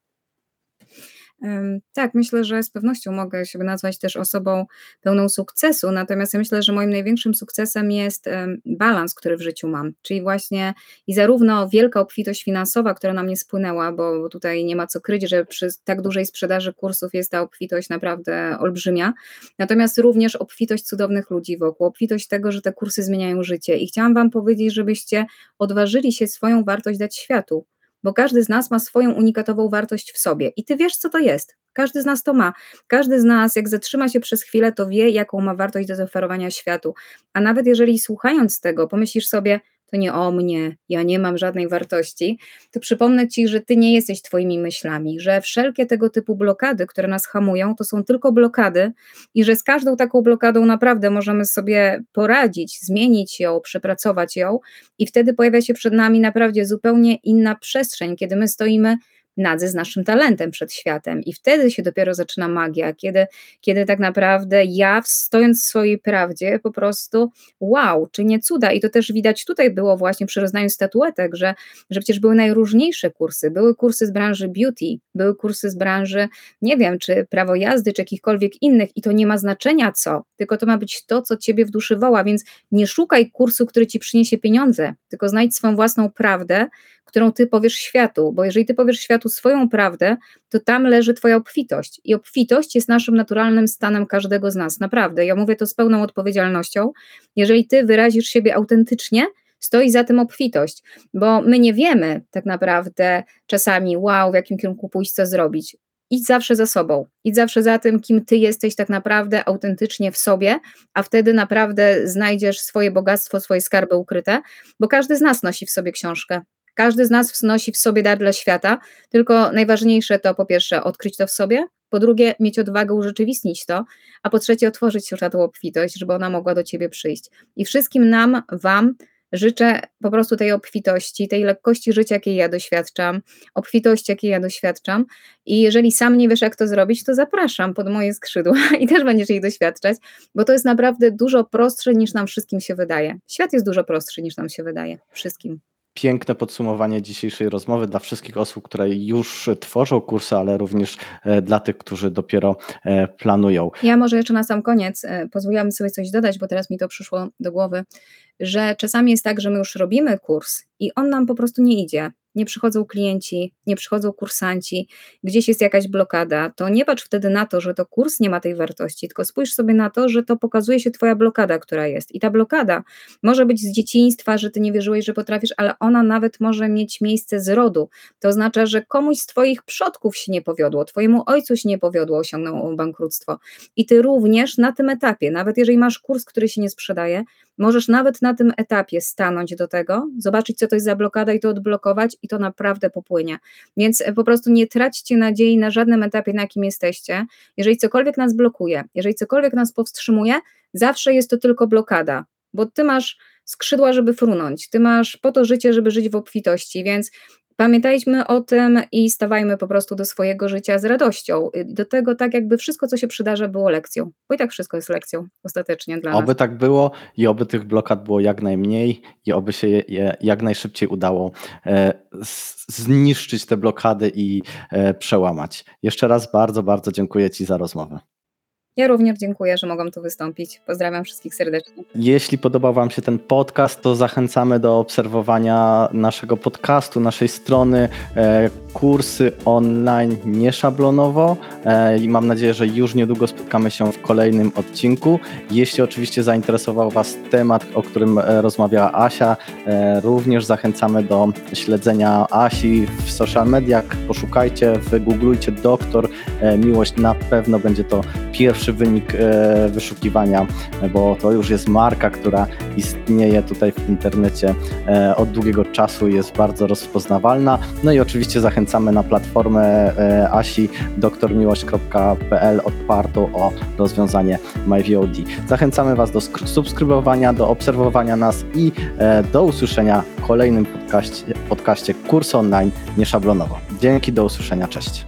Tak, myślę, że z pewnością mogę się nazwać też osobą pełną sukcesu, natomiast ja myślę, że moim największym sukcesem jest balans, który w życiu mam, czyli właśnie i zarówno wielka obfitość finansowa, która na mnie spłynęła, bo tutaj nie ma co kryć, że przy tak dużej sprzedaży kursów jest ta obfitość naprawdę olbrzymia, natomiast również obfitość cudownych ludzi wokół, obfitość tego, że te kursy zmieniają życie. I chciałam Wam powiedzieć, żebyście odważyli się swoją wartość dać światu, bo każdy z nas ma swoją unikatową wartość w sobie i ty wiesz, co to jest. Każdy z nas to ma. Każdy z nas, jak zatrzyma się przez chwilę, to wie, jaką ma wartość do zaoferowania światu. A nawet jeżeli słuchając tego, pomyślisz sobie, to nie o mnie, ja nie mam żadnej wartości, to przypomnę Ci, że Ty nie jesteś Twoimi myślami, że wszelkie tego typu blokady, które nas hamują, to są tylko blokady i że z każdą taką blokadą naprawdę możemy sobie poradzić, zmienić ją, przepracować ją i wtedy pojawia się przed nami naprawdę zupełnie inna przestrzeń, kiedy my stoimy nadzy z naszym talentem przed światem. I wtedy się dopiero zaczyna magia, kiedy, kiedy tak naprawdę ja, stojąc w swojej prawdzie, po prostu wow, czy nie cuda. I to też widać tutaj było właśnie przy rozdaniu statuetek, że, że przecież były najróżniejsze kursy. Były kursy z branży beauty, były kursy z branży, nie wiem, czy prawo jazdy, czy jakichkolwiek innych, i to nie ma znaczenia co, tylko to ma być to, co ciebie w duszy woła, więc nie szukaj kursu, który ci przyniesie pieniądze, tylko znajdź swoją własną prawdę, którą ty powiesz światu, bo jeżeli ty powiesz światu swoją prawdę, to tam leży twoja obfitość i obfitość jest naszym naturalnym stanem każdego z nas, naprawdę. Ja mówię to z pełną odpowiedzialnością. Jeżeli ty wyrazisz siebie autentycznie, stoi za tym obfitość, bo my nie wiemy tak naprawdę czasami, wow, w jakim kierunku pójść, co zrobić. Idź zawsze za sobą, idź zawsze za tym, kim ty jesteś tak naprawdę autentycznie w sobie, a wtedy naprawdę znajdziesz swoje bogactwo, swoje skarby ukryte, bo każdy z nas nosi w sobie książkę. Każdy z nas wnosi w sobie dar dla świata, tylko najważniejsze to po pierwsze odkryć to w sobie, po drugie mieć odwagę urzeczywistnić to, a po trzecie otworzyć się na tą obfitość, żeby ona mogła do ciebie przyjść. I wszystkim nam, wam życzę po prostu tej obfitości, tej lekkości życia, jakiej ja doświadczam, obfitości, jakiej ja doświadczam. I jeżeli sam nie wiesz, jak to zrobić, to zapraszam pod moje skrzydła i też będziesz jej doświadczać, bo to jest naprawdę dużo prostsze niż nam wszystkim się wydaje. Świat jest dużo prostszy niż nam się wydaje. Wszystkim piękne podsumowanie dzisiejszej rozmowy dla wszystkich osób, które już tworzą kursy, ale również e, dla tych, którzy dopiero e, planują. Ja może jeszcze na sam koniec e, pozwoliłam sobie coś dodać, bo teraz mi to przyszło do głowy, że czasami jest tak, że my już robimy kurs i on nam po prostu nie idzie nie przychodzą klienci, nie przychodzą kursanci, gdzieś jest jakaś blokada, to nie patrz wtedy na to, że to kurs nie ma tej wartości, tylko spójrz sobie na to, że to pokazuje się Twoja blokada, która jest. I ta blokada może być z dzieciństwa, że Ty nie wierzyłeś, że potrafisz, ale ona nawet może mieć miejsce z rodu. To oznacza, że komuś z Twoich przodków się nie powiodło, Twojemu ojcu się nie powiodło, osiągnął bankructwo. I Ty również na tym etapie, nawet jeżeli masz kurs, który się nie sprzedaje, możesz nawet na tym etapie stanąć do tego, zobaczyć, co to jest za blokada i to odblokować i to naprawdę popłynie. Więc e, po prostu nie traćcie nadziei na żadnym etapie, na jakim jesteście. Jeżeli cokolwiek nas blokuje, jeżeli cokolwiek nas powstrzymuje, zawsze jest to tylko blokada, bo ty masz skrzydła, żeby frunąć, ty masz po to życie, żeby żyć w obfitości, więc Pamiętajmy o tym i stawajmy po prostu do swojego życia z radością. Do tego tak, jakby wszystko, co się przydarza, było lekcją. Bo i tak wszystko jest lekcją ostatecznie dla oby nas. Oby tak było i oby tych blokad było jak najmniej i oby się je jak najszybciej udało e, zniszczyć te blokady i e, przełamać. Jeszcze raz bardzo, bardzo dziękuję Ci za rozmowę. Ja również dziękuję, że mogłam tu wystąpić. Pozdrawiam wszystkich serdecznie. Jeśli podobał Wam się ten podcast, to zachęcamy do obserwowania naszego podcastu, naszej strony, e, kursy online nieszablonowo e, i mam nadzieję, że już niedługo spotkamy się w kolejnym odcinku. Jeśli oczywiście zainteresował Was temat, o którym e, rozmawiała Asia, również zachęcamy do śledzenia Asi w social mediach. Poszukajcie, wygooglujcie doktor Miłość, na pewno będzie to pierwszy wynik e, wyszukiwania, bo to już jest marka, która istnieje tutaj w internecie e, od długiego czasu, jest bardzo rozpoznawalna. No i oczywiście zachęcamy na platformę e, ASI doktormiłość.pl odpartą o rozwiązanie MyVOD. Zachęcamy Was do subskrybowania, do obserwowania nas i do usłyszenia w kolejnym podcaście, podcaście Kurs Online Nieszablonowo. Dzięki, do usłyszenia, cześć.